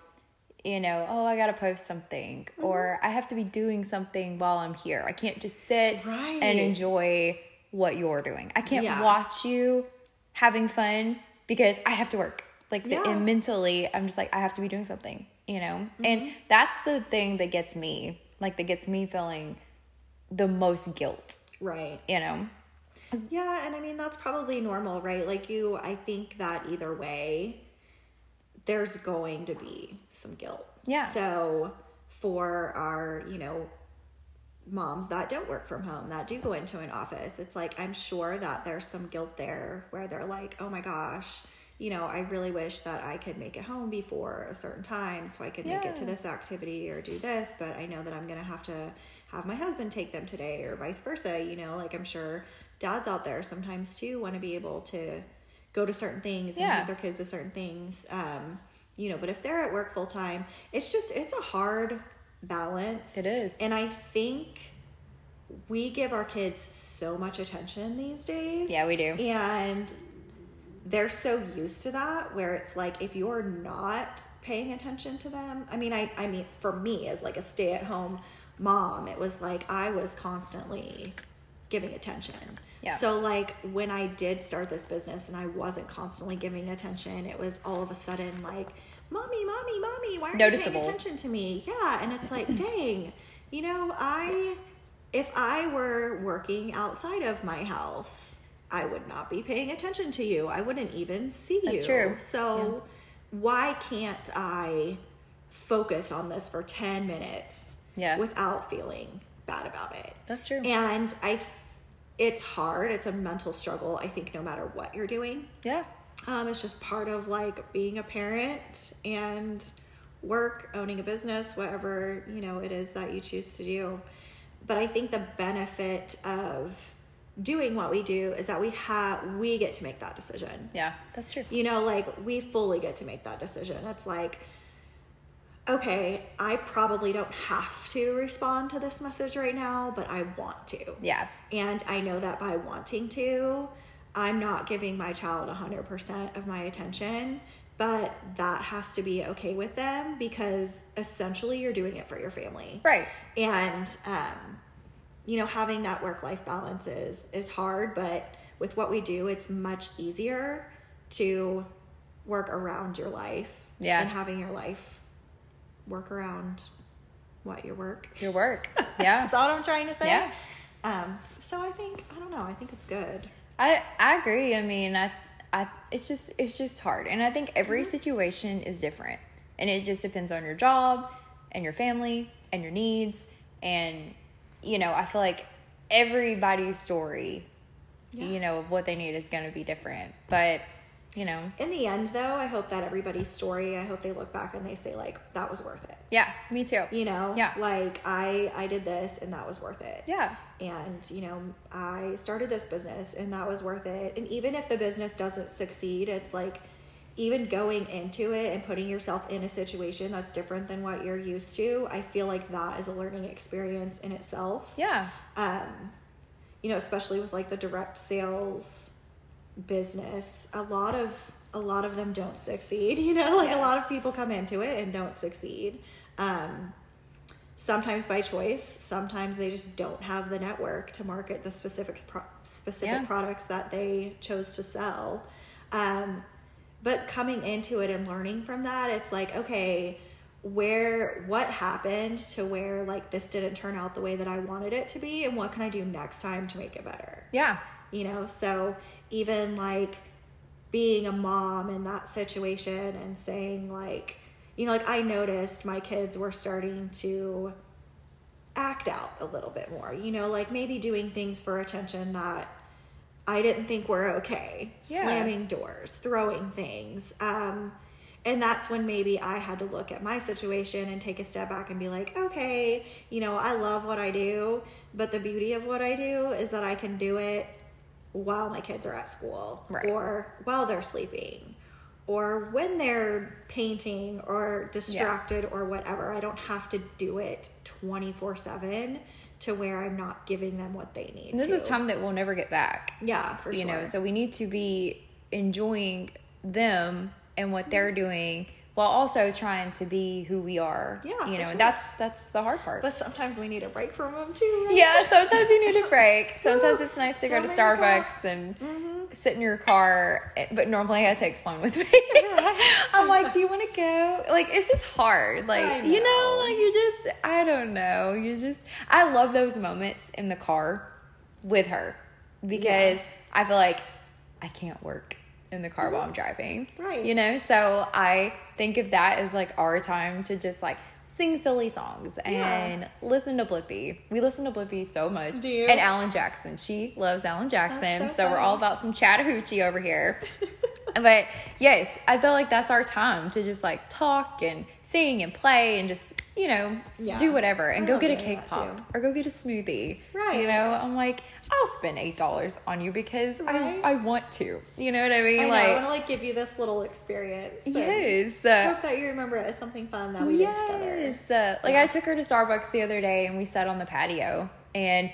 you know, oh, I got to post something mm-hmm. or I have to be doing something while I'm here. I can't just sit Right. and enjoy what you're doing. I can't Yeah. watch you having fun because I have to work. Like the, and mentally, I'm just like I have to be doing something, you know. And mm-hmm. that's the thing that gets me, like that gets me feeling the most guilt, Right. you know. Yeah, and I mean that's probably normal, right? Like you I think that either way there's going to be some guilt. Yeah. So for our, you know, moms that don't work from home, that do go into an office, it's like I'm sure that there's some guilt there where they're like, "Oh my gosh, you know, I really wish that I could make it home before a certain time so I could make it to this activity or do this, but I know that I'm going to have to have my husband take them today or vice versa, you know, like I'm sure dads out there sometimes too want to be able to go to certain things and Yeah. take their kids to certain things. Um, you know, but if they're at work full time, it's just it's a hard balance. It is. And I think we give our kids so much attention these days. Yeah, we do. And they're so used to that where it's like if you're not paying attention to them, I mean I I mean for me as like a stay-at-home mom, it was like I was constantly giving attention. Yeah. So like when I did start this business and I wasn't constantly giving attention, it was all of a sudden like, "Mommy, mommy, mommy, why aren't Noticeable. you paying attention to me?" Yeah, and it's like, *laughs* "Dang, you know, I if I were working outside of my house, I would not be paying attention to you. I wouldn't even see you." That's true. So why can't I focus on this for 10 minutes Yeah. without feeling bad about it? That's true. And I it's hard. It's a mental struggle, I think no matter what you're doing. Yeah. Um, it's just part of like being a parent and work, owning a business, whatever, you know, it is that you choose to do. But I think the benefit of doing what we do is that we have we get to make that decision. Yeah. That's true. You know, like we fully get to make that decision. It's like okay, I probably don't have to respond to this message right now, but I want to. Yeah. And I know that by wanting to, I'm not giving my child 100% of my attention, but that has to be okay with them because essentially you're doing it for your family. Right. And, um, you know, having that work life balance is, is hard, but with what we do, it's much easier to work around your life Yeah. and having your life work around what your work. Your work. *laughs* Yeah. That's all I'm trying to say. Yeah. Um, so I think I don't know. I think it's good. I I agree. I mean, I I it's just it's just hard, and I think every situation is different, and it just depends on your job and your family and your needs, and you know, I feel like everybody's story, you know, of what they need is going to be different, but you know, In the end, though, I hope that everybody's story. I hope they look back and they say like that was worth it. yeah, me too. You know, Yeah. like I I did this and that was worth it. Yeah, And you know, I started this business and that was worth it. And even if the business doesn't succeed, it's like even going into it and putting yourself in a situation that's different than what you're used to. I feel like that is a learning experience in itself. yeah, um, you know, especially with like the direct sales business, a lot of a lot of them don't succeed. *laughs* You know, like a lot of people come into it and don't succeed. Um, sometimes by choice, sometimes they just don't have the network to market the specific pro- specific Yeah. products that they chose to sell. Um, but coming into it and learning from that, it's like, okay, where what happened to where like this didn't turn out the way that I wanted it to be and what can I do next time to make it better? Yeah. you know so even like being a mom in that situation and saying like you know like i noticed my kids were starting to act out a little bit more you know like maybe doing things for attention that i didn't think were okay Yeah. slamming doors throwing things um and that's when maybe I had to look at my situation and take a step back and be like, okay, you know, I love what I do, but the beauty of what I do is that I can do it while my kids are at school Right. or while they're sleeping or when they're painting or distracted or whatever. I don't have to do it 24 7 to where I'm not giving them what they need. And this to. is time that we'll never get back. Yeah, for you sure. know, so we need to be enjoying them and what they're doing while also trying to be who we are. Yeah, You know, sure. and that's that's the hard part. but sometimes we need a break from them too. right? yeah, sometimes you need a break. *laughs* Sometimes it's nice to go to make me cry. Starbucks and mm-hmm. sit in your car. But normally I take Sloan with me. *laughs* *laughs* I'm like, do you want to go? Like, it's just hard. Like, I you know, know. like you just, I don't know. You just, I love those moments in the car with her because I feel like I can't work in the car while I'm driving. Right. You know, so I think of that as like our time to just like sing silly songs and listen to Blippi. We listen to Blippi so much. Do you? And Alan Jackson. She loves Alan Jackson. So so we're all about some Chattahoochee over here. *laughs* but yes, I feel like that's our time to just like talk and sing and play and just, you know, Yeah. do whatever and I go get a cake pop too. or go get a smoothie. Right. You know, I'm like, I'll spend eight dollars on you because Right. I I want to. You know what I mean? I know, like I want to like give you this little experience. and Yes. Uh, Hope that you remember it as something fun that we did together. yes. Uh, like Yeah. I took her to Starbucks the other day and we sat on the patio and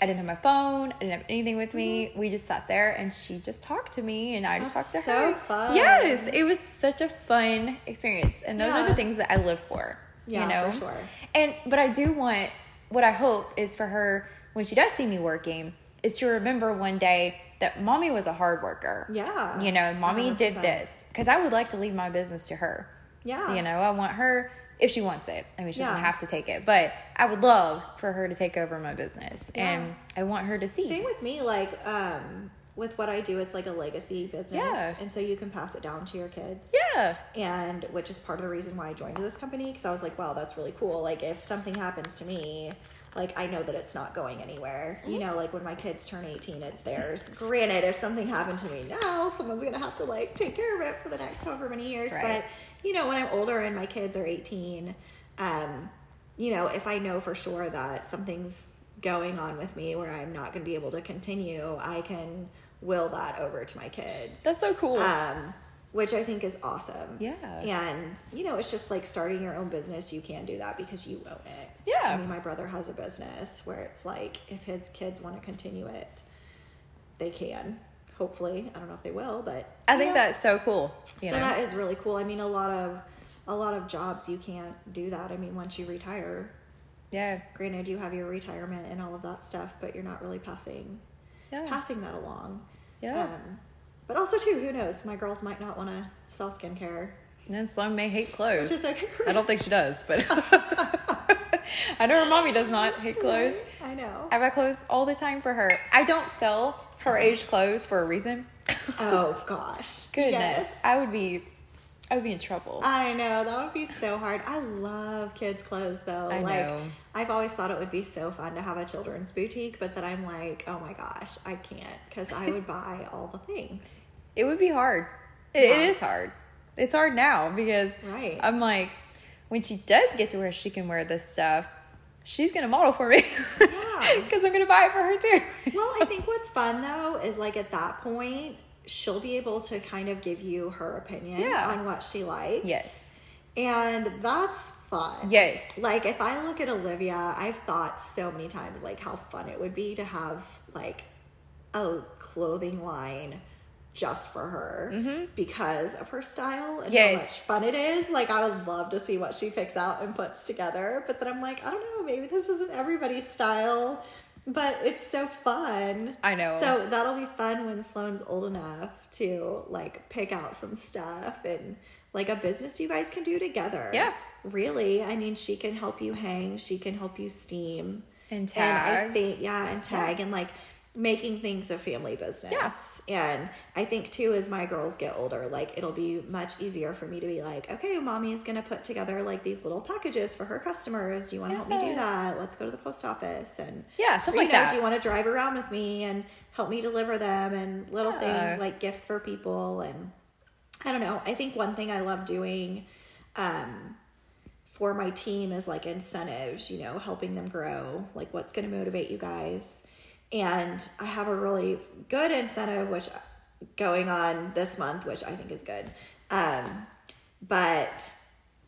I didn't have my phone. I didn't have anything with me. Mm-hmm. We just sat there and she just talked to me and I just That's talked to so her. fun. Yes, it was such a fun experience, and those are the things that I live for. Yeah, you know, for sure. And but I do want what I hope is for her when she does see me working is to remember one day that mommy was a hard worker. Yeah, You know, mommy did 100%. this because I would like to leave my business to her. Yeah. You know, I want her if she wants it. I mean, she doesn't have to take it, but I would love for her to take over my business, Yeah. and I want her to see. Same with me, like um, with what I do, it's like a legacy business, Yeah. and so you can pass it down to your kids. Yeah. and which is part of the reason why I joined this company because I was like, wow, that's really cool. Like, if something happens to me, like I know that it's not going anywhere. You know, like when my kids turn 18, it's theirs. *laughs* Granted, if something happened to me now, someone's gonna have to like take care of it for the next however many years. Right. But you know, when I'm older and my kids are 18, um, you know, if I know for sure that something's going on with me where I'm not gonna be able to continue, I can will that over to my kids That's so cool. um, which I think is awesome. Yeah. And, you know, it's just like starting your own business, you can do that because you own it. Yeah. I mean, my brother has a business where it's like if his kids want to continue it, they can. Hopefully. I don't know if they will, but I think yeah. that's so cool. You so know? that is really cool. I mean, a lot of a lot of jobs you can't do that. I mean, once you retire, yeah. granted you have your retirement and all of that stuff, but you're not really passing Yeah. passing that along. Yeah. Um, but also too, who knows? My girls might not want to sell skincare. and then Sloan may hate clothes. Which is okay. I don't think she does, but *laughs* I know her mommy does not hate clothes. I know. I buy clothes all the time for her. I don't sell her age clothes for a reason. Oh *laughs* gosh. Goodness, Yes. I would be, I would be in trouble. I know that would be so hard. I love kids' clothes though. I like know. I've always thought it would be so fun to have a children's boutique, but then I'm like, oh my gosh, I can't because I would *laughs* buy all the things. It would be hard. It, it Yeah. is hard. It's hard now because Right. I'm like, when she does get to where she can wear this stuff, she's gonna model for me. Yeah. *laughs* Because I'm gonna buy it for her too. *laughs* well, I think what's fun though is like at that point, she'll be able to kind of give you her opinion Yeah. on what she likes. yes. And that's fun. Yes. Like if I look at Olivia, I've thought so many times like how fun it would be to have like a clothing line just for her mm-hmm. because of her style and Yes. how much fun it is. Like I would love to see what she picks out and puts together. But then I'm like, I don't know, maybe this isn't everybody's style. But it's so fun. I know. So that'll be fun when Sloane's old enough to like pick out some stuff and like a business you guys can do together. Yeah. Really. I mean, she can help you hang, she can help you steam. And And tag. I think, yeah, and tag and like making things a family business. Yes. And I think too, as my girls get older, like it'll be much easier for me to be like, okay, mommy is going to put together like these little packages for her customers. Do you want to help me do that? Let's go to the post office. And Yeah, stuff or, like know, that. Do you want to drive around with me and help me deliver them and little Yeah. things like gifts for people? And I don't know. I think one thing I love doing, um, for my team is like incentives, you know, helping them grow, like what's going to motivate you guys. And I have a really good incentive, which going on this month, which I think is good. Um, but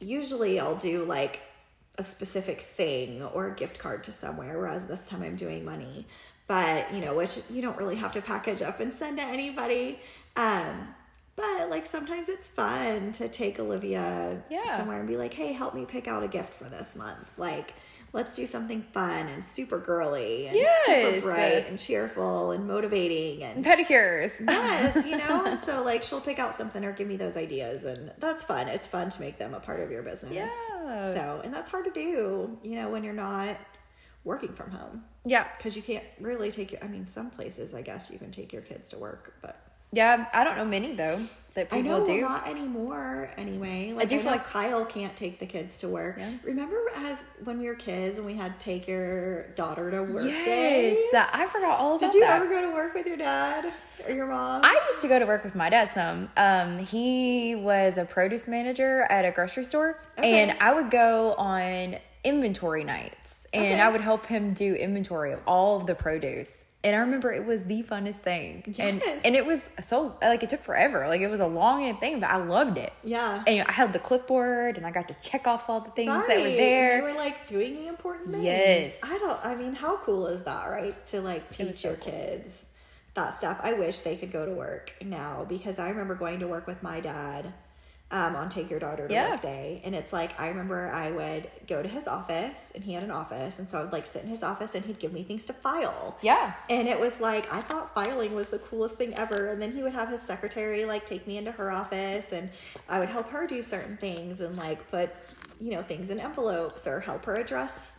usually I'll do like a specific thing or a gift card to somewhere, whereas this time I'm doing money. But you know, which you don't really have to package up and send to anybody. Um, but like sometimes it's fun to take Olivia Yeah. somewhere and be like, hey, help me pick out a gift for this month. Like, let's do something fun and super girly and Yes. super bright and cheerful and motivating and Pedicures. *laughs* yes, you know, and so like she'll pick out something or give me those ideas, and that's fun. It's fun to make them a part of your business. Yeah. So, and that's hard to do, you know, when you're not working from home Yeah. because you can't really take your. I mean, some places I guess you can take your kids to work, but Yeah. I don't know many though that I people know do. not anymore. Anyway, like I, do do feel like- Kyle can't take the kids to work. Yeah. Remember as when we were kids and we had take your daughter to work? Yes. day? uh, I forgot all about Did you that. ever go to work with your dad or your mom? I used to go to work with my dad some. Um, he was a produce manager at a grocery store, Okay. and I would go on inventory nights, and Okay. I would help him do inventory of all of the produce. And I remember it was the funnest thing, and Yes. and it was so like it took forever, like it was a long thing, but I loved it. Yeah. and you know, I held the clipboard, and I got to check off all the things that were Right. there. You were like doing the important things. Yes. I don't. I mean, how cool is that, right? To like teach so your cool. kids that stuff. I wish they could go to work now because I remember going to work with my dad um, on Take Your Daughter to Yeah. Work Day, and it's like I remember I would go to his office, and he had an office, and so I would like sit in his office, and he'd give me things to file. yeah, And it was like I thought filing was the coolest thing ever. And then he would have his secretary like take me into her office and I would help her do certain things and like put, you know, things in envelopes or help her address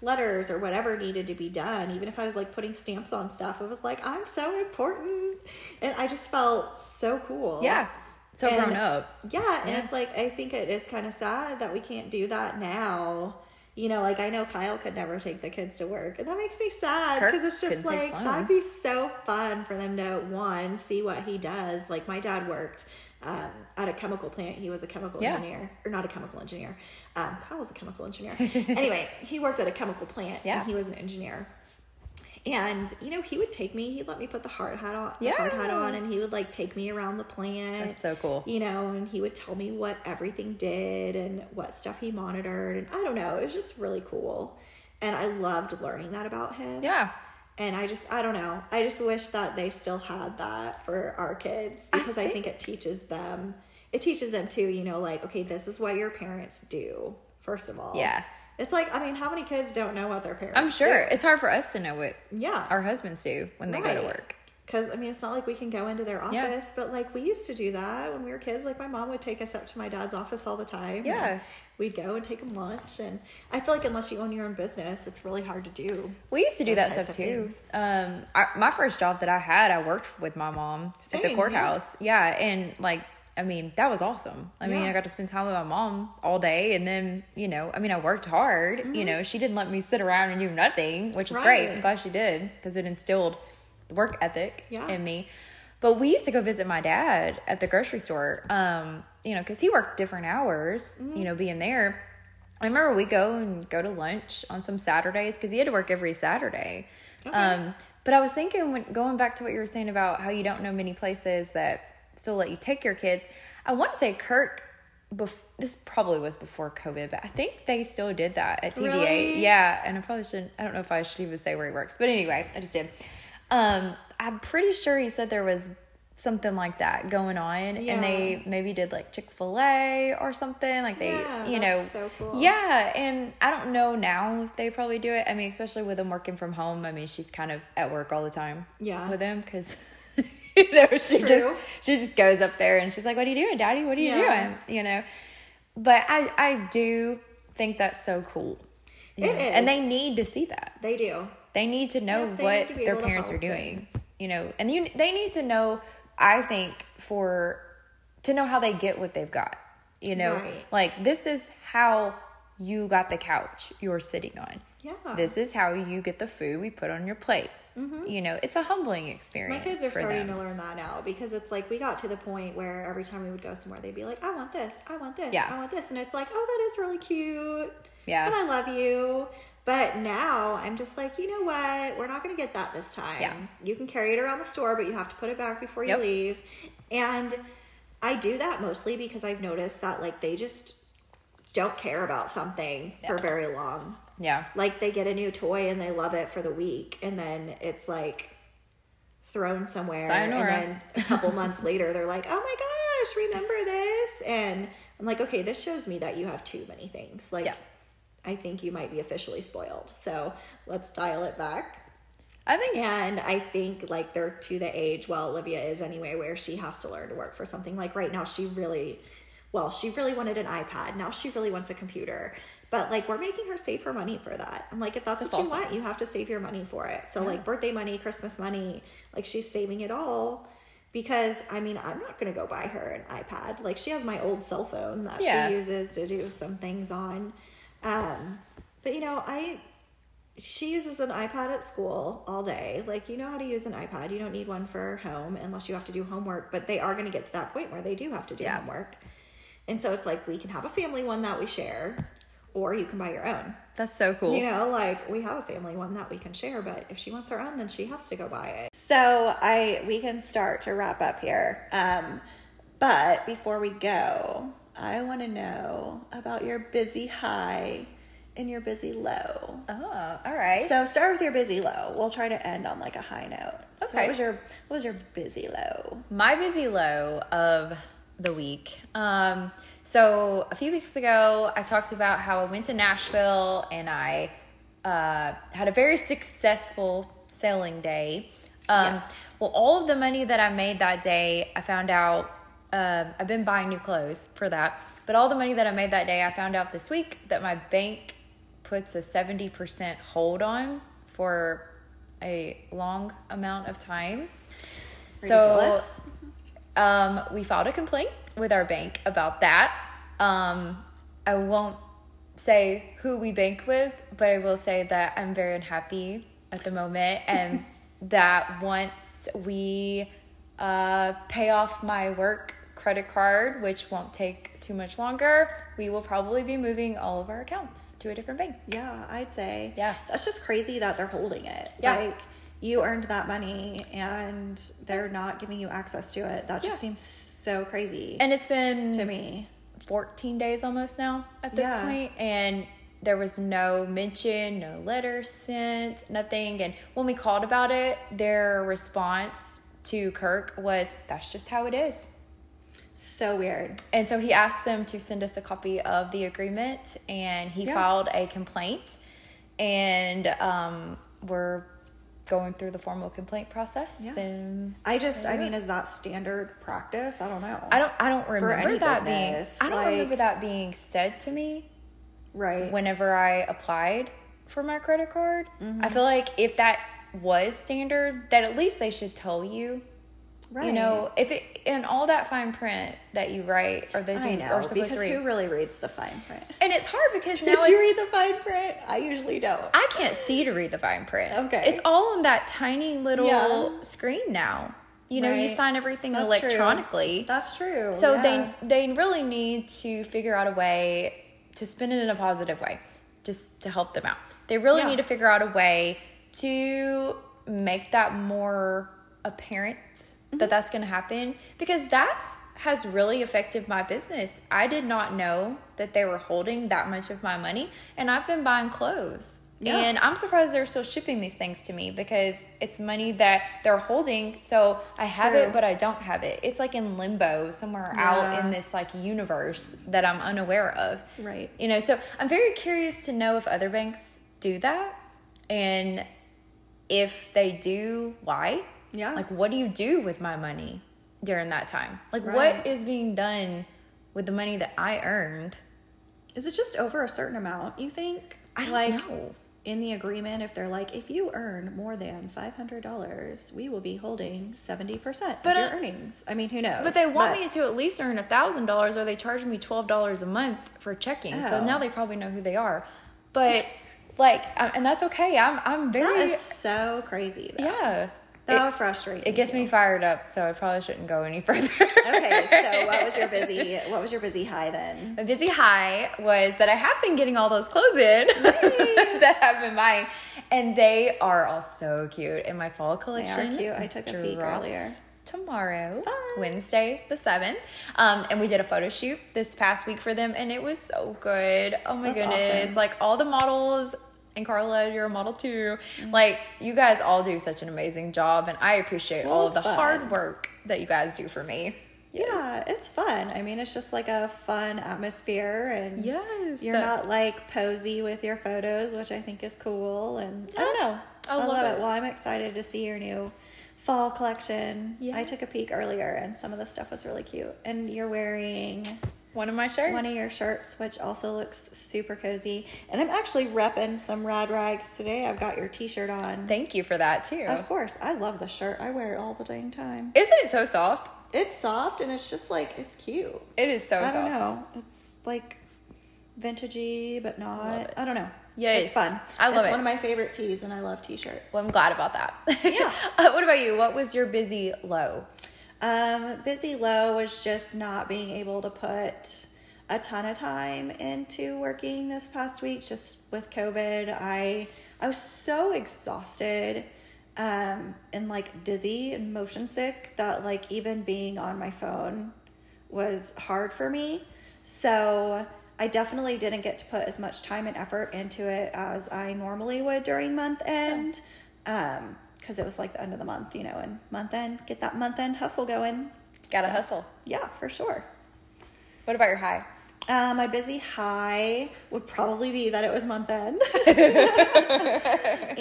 letters or whatever needed to be done. Even if I was like putting stamps on stuff, it was like, I'm so important. And I just felt so cool. yeah. So And- grown up. Yeah, and Yeah. it's like I think it is kind of sad that we can't do that now. You know, like I know Kyle could never take the kids to work, and that makes me sad because it's just like that'd be so fun for them to one see what he does. Like my dad worked um, at a chemical plant; he was a chemical Yeah. engineer, or not a chemical engineer. Um, Kyle was a chemical engineer. *laughs* anyway, he worked at a chemical plant, Yeah. and he was an engineer. And you know, he would take me. He'd let me put the hard hat on, the Yeah. hard hat on, and he would like take me around the plant That's so cool. you know, and he would tell me what everything did and what stuff he monitored. And I don't know, it was just really cool. And I loved learning that about him. Yeah. And I just, I don't know, I just wish that they still had that for our kids because I, think, think- it teaches them, it teaches them too, you know, like, okay, this is what your parents do, first of all. Yeah. It's like, I mean, how many kids don't know what their parents I'm sure do? it's hard for us to know what Yeah. our husbands do when they go to work. Because I mean, it's not like we can go into their office, Yeah. but like we used to do that when we were kids. Like my mom would take us up to my dad's office all the time. Yeah. we'd go and take him lunch, and I feel like unless you own your own business, it's really hard to do. We used to do that stuff too. Um, I, my first job that I had, I worked with my mom at Same, the yeah. courthouse. Yeah. and like, I mean, that was awesome. I mean, I got to spend time with my mom all day, and then you know, I mean, I worked hard. Mm-hmm. You know, she didn't let me sit around and do nothing, which is great. I'm glad she did because it instilled the work ethic Yeah. in me. But we used to go visit my dad at the grocery store. Um, you know, because he worked different hours. Mm-hmm. You know, being there. I remember we go and go to lunch on some Saturdays because he had to work every Saturday. Um, but I was thinking when going back to what you were saying about how you don't know many places that still let you take your kids. I want to say Kirk. Bef- this probably was before COVID, but I think they still did that at TVA. Really? Yeah, and I probably shouldn't. I don't know if I should even say where he works, but anyway, I just did. Um, I'm pretty sure he said there was something like that going on and they maybe did like Chick-fil-A or something like they Yeah, you know so cool. yeah and I don't know now if they probably do it I mean especially with them working from home I mean she's kind of at work all the time Yeah. with them because *laughs* you know she True. just she just goes up there and she's like what are you doing daddy what are you Yeah. doing you know but I I do think that's so cool It know, is. and they need to see that They do. they need to know Yeah, what to their parents are doing you know and you they need to know i think for to know how they get what they've got you know Right. like this is how you got the couch you're sitting on Yeah. this is how you get the food we put on your plate Mm-hmm. you know it's a humbling experience. My kids are starting them to learn that now because it's like we got to the point where every time we would go somewhere, they'd be like, "I want this, I want this, Yeah. I want this," and it's like, "Oh, that is really cute." Yeah. and I love you. But now I'm just like, you know what? We're not going to get that this time. Yeah. You can carry it around the store, but you have to put it back before you Yep. leave. And I do that mostly because I've noticed that like they just don't care about something for very long yeah like they get a new toy and they love it for the week and then it's like thrown somewhere Sayonara. and then a couple *laughs* months later they're like oh my gosh remember this and i'm like okay this shows me that you have too many things like Yeah. i think you might be officially spoiled so let's dial it back i think and I think like they're to the age, well, Olivia is anyway, where she has to learn to work for something. Like right now, she really, well, she really wanted an iPad. Now she really wants a computer. But like we're making her save her money for that. I'm like, if that's, That's what awesome. you want, you have to save your money for it. So like birthday money, Christmas money, like she's saving it all. Because I mean, I'm not gonna go buy her an iPad. Like she has my old cell phone that Yeah. she uses to do some things on. Um, but you know, I she uses an iPad at school all day. Like, you know how to use an iPad. You don't need one for home unless you have to do homework, but they are going to get to that point where they do have to do Yeah. homework. And so it's like we can have a family one that we share, or you can buy your own. that's so cool You know, like we have a family one that we can share, but if she wants her own, then she has to go buy it. So I we can start to wrap up here. Um, but before we go, I want to know about your busy high and your busy low. oh all right So start with your busy low. We'll try to end on like a high note. So Okay. what was your what was your busy low? my busy low of the week. Um, so a few weeks ago, I talked about how I went to Nashville and I uh, had a very successful selling day. Um, Yes. Well, all of the money that I made that day, I found out. Um, I've been buying new clothes for that, but all the money that I made that day, I found out this week that my bank puts a seventy percent hold on for a long amount of time. So um, we filed a complaint with our bank about that. Um, I won't say who we bank with, but I will say that I'm very unhappy at the moment, *laughs* and that once we uh, pay off my work credit card, which won't take too much longer, we will probably be moving all of our accounts to a different bank. yeah, I'd say. Yeah. That's just crazy that they're holding it. Yeah. Like you earned that money and they're not giving you access to it. That just Yeah. seems so crazy And it's been to me. 14 days almost now at this Yeah. point, and there was no mention, no letter sent, nothing. And when we called about it, their response to Kirk was, That's just how it is. So weird. And so he asked them to send us a copy of the agreement, and he Yeah. filed a complaint. And um, we're going through the formal complaint process. Yeah. And I just I Yeah. mean, is that standard practice? I don't know. I don't, I don't remember that business, being. I don't like- remember that being said to me. right. whenever I applied for my credit card. Mm-hmm. I feel like if that was standard, that at least they should tell you. Right. You know, if it in all that fine print that you write or that you know are supposed because to read. who really reads the fine print? and it's hard because now Did it's, you read the fine print? I usually don't. I can't see to read the fine print. Okay. It's all on that tiny little Yeah. screen now. You know, you sign everything That's true. electronically. That's true. So yeah. they they really need to figure out a way to spin it in a positive way, just to help them out. They really Yeah. need to figure out a way to make that more apparent Mm-hmm. that that's going to happen because that has really affected my business. I did not know that they were holding that much of my money, and I've been buying clothes Yeah. And I'm surprised they're still shipping these things to me because it's money that they're holding. So I have True. it, but I don't have it. It's like in limbo somewhere out in this like universe that I'm unaware of. Right. You know, so I'm very curious to know if other banks do that and if they do, why? Yeah. Like, what do you do with my money during that time? Like, Right. what is being done with the money that I earned? Is it just over a certain amount, you think? I don't like, know. In the agreement, if they're like, if you earn more than $500, we will be holding 70% But, of your uh, earnings. I mean, who knows? But they want me to at least earn a thousand dollars, or they charge me twelve dollars a month for checking. So Oh. now they probably know who they are. But like, uh, and that's okay. I'm I'm very is so crazy. Though. yeah. That It- would frustrate It gets too. me fired up, so I probably shouldn't go any *laughs* further. Okay, so what was your *laughs* busy? What was your busy high then? A busy high was that I have been getting all those clothes in *laughs* that I've been buying, and they are all so cute in my fall collection. Are cute. I took a peek earlier. Tomorrow, Fun. Wednesday the seventh, um, and we did a photo shoot this past week for them, and it was so good. Oh my That's goodness! awesome. Like all the models. And Carla, you're a model too. Mm. Like you guys all do such an amazing job, and I appreciate Well, all of the fun. hard work that you guys do for me. Yes. Yeah, it's fun. I mean, it's just like a fun atmosphere, and Yes. you're not like posy with your photos, which I think is cool. And I don't know, I I, love love, it. it. Well, I'm excited to see your new fall collection. Yeah. I took a peek earlier, and some of the stuff was really cute. And you're wearing One of my shirts. one of your shirts, which also looks super cozy. And I'm actually repping some rad rags today. I've got your T-shirt on. Thank you for that too. Of course, I love the shirt. I wear it all the dang time. Isn't it so soft? It's soft and it's just like it's cute. It is so I soft. don't know. It's like vintagey, but not. I don't know. Yes. it's fun. I love it's it. one of my favorite tees, and I love t-shirts. Well, I'm glad about that. Yeah. *laughs* uh, what about you? What was your busy low? Um, busy low was just not being able to put a ton of time into working this past week. Just with COVID, I I was so exhausted um, and like dizzy and motion sick that like even being on my phone was hard for me. So I definitely didn't get to put as much time and effort into it as I normally would during month end. Um, because it was like the end of the month, you know, and month end, get that month end hustle going. Gotta hustle. Yeah, for sure. What about your high? Uh, my busy high would probably be that it was month end. *laughs*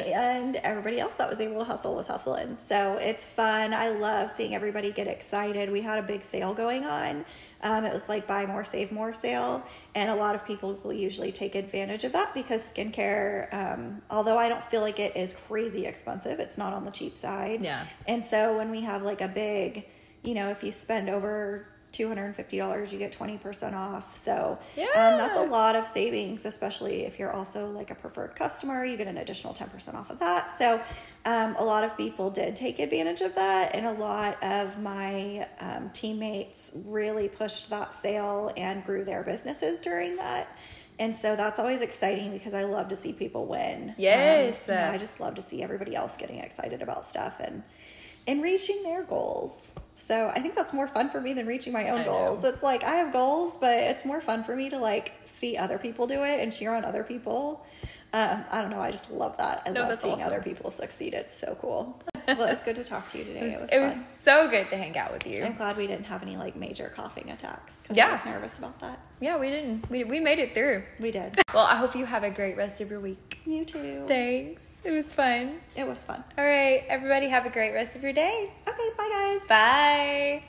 and everybody else that was able to hustle was hustling. So it's fun. I love seeing everybody get excited. We had a big sale going on. Um, it was like buy more, save more sale. And a lot of people will usually take advantage of that because skincare, um, although I don't feel like it is crazy expensive, it's not on the cheap side. Yeah. And so when we have like a big, you know, if you spend over $250, you get 20% off. So um, that's a lot of savings, especially if you're also like a preferred customer, you get an additional 10% off of that. So um, a lot of people did take advantage of that, and a lot of my um, teammates really pushed that sale and grew their businesses during that. And so that's always exciting because I love to see people win. Yes. Um, you know, I just love to see everybody else getting excited about stuff and and reaching their goals. So I think that's more fun for me than reaching my own goals. It's like I have goals, but it's more fun for me to like see other people do it and cheer on other people. Um, I don't know. I just love that. I No, love seeing awesome. other people succeed. It's so cool. well, it's good to talk to you today. It was, It was, it was so good to hang out with you. I'm glad we didn't have any like major coughing attacks because Yeah. I was nervous about that. Yeah, we didn't. We, we made it through. We did. *laughs* Well, I hope you have a great rest of your week. You too. Thanks. It was fun. It was fun. All right, everybody, have a great rest of your day. Okay, bye guys. Bye.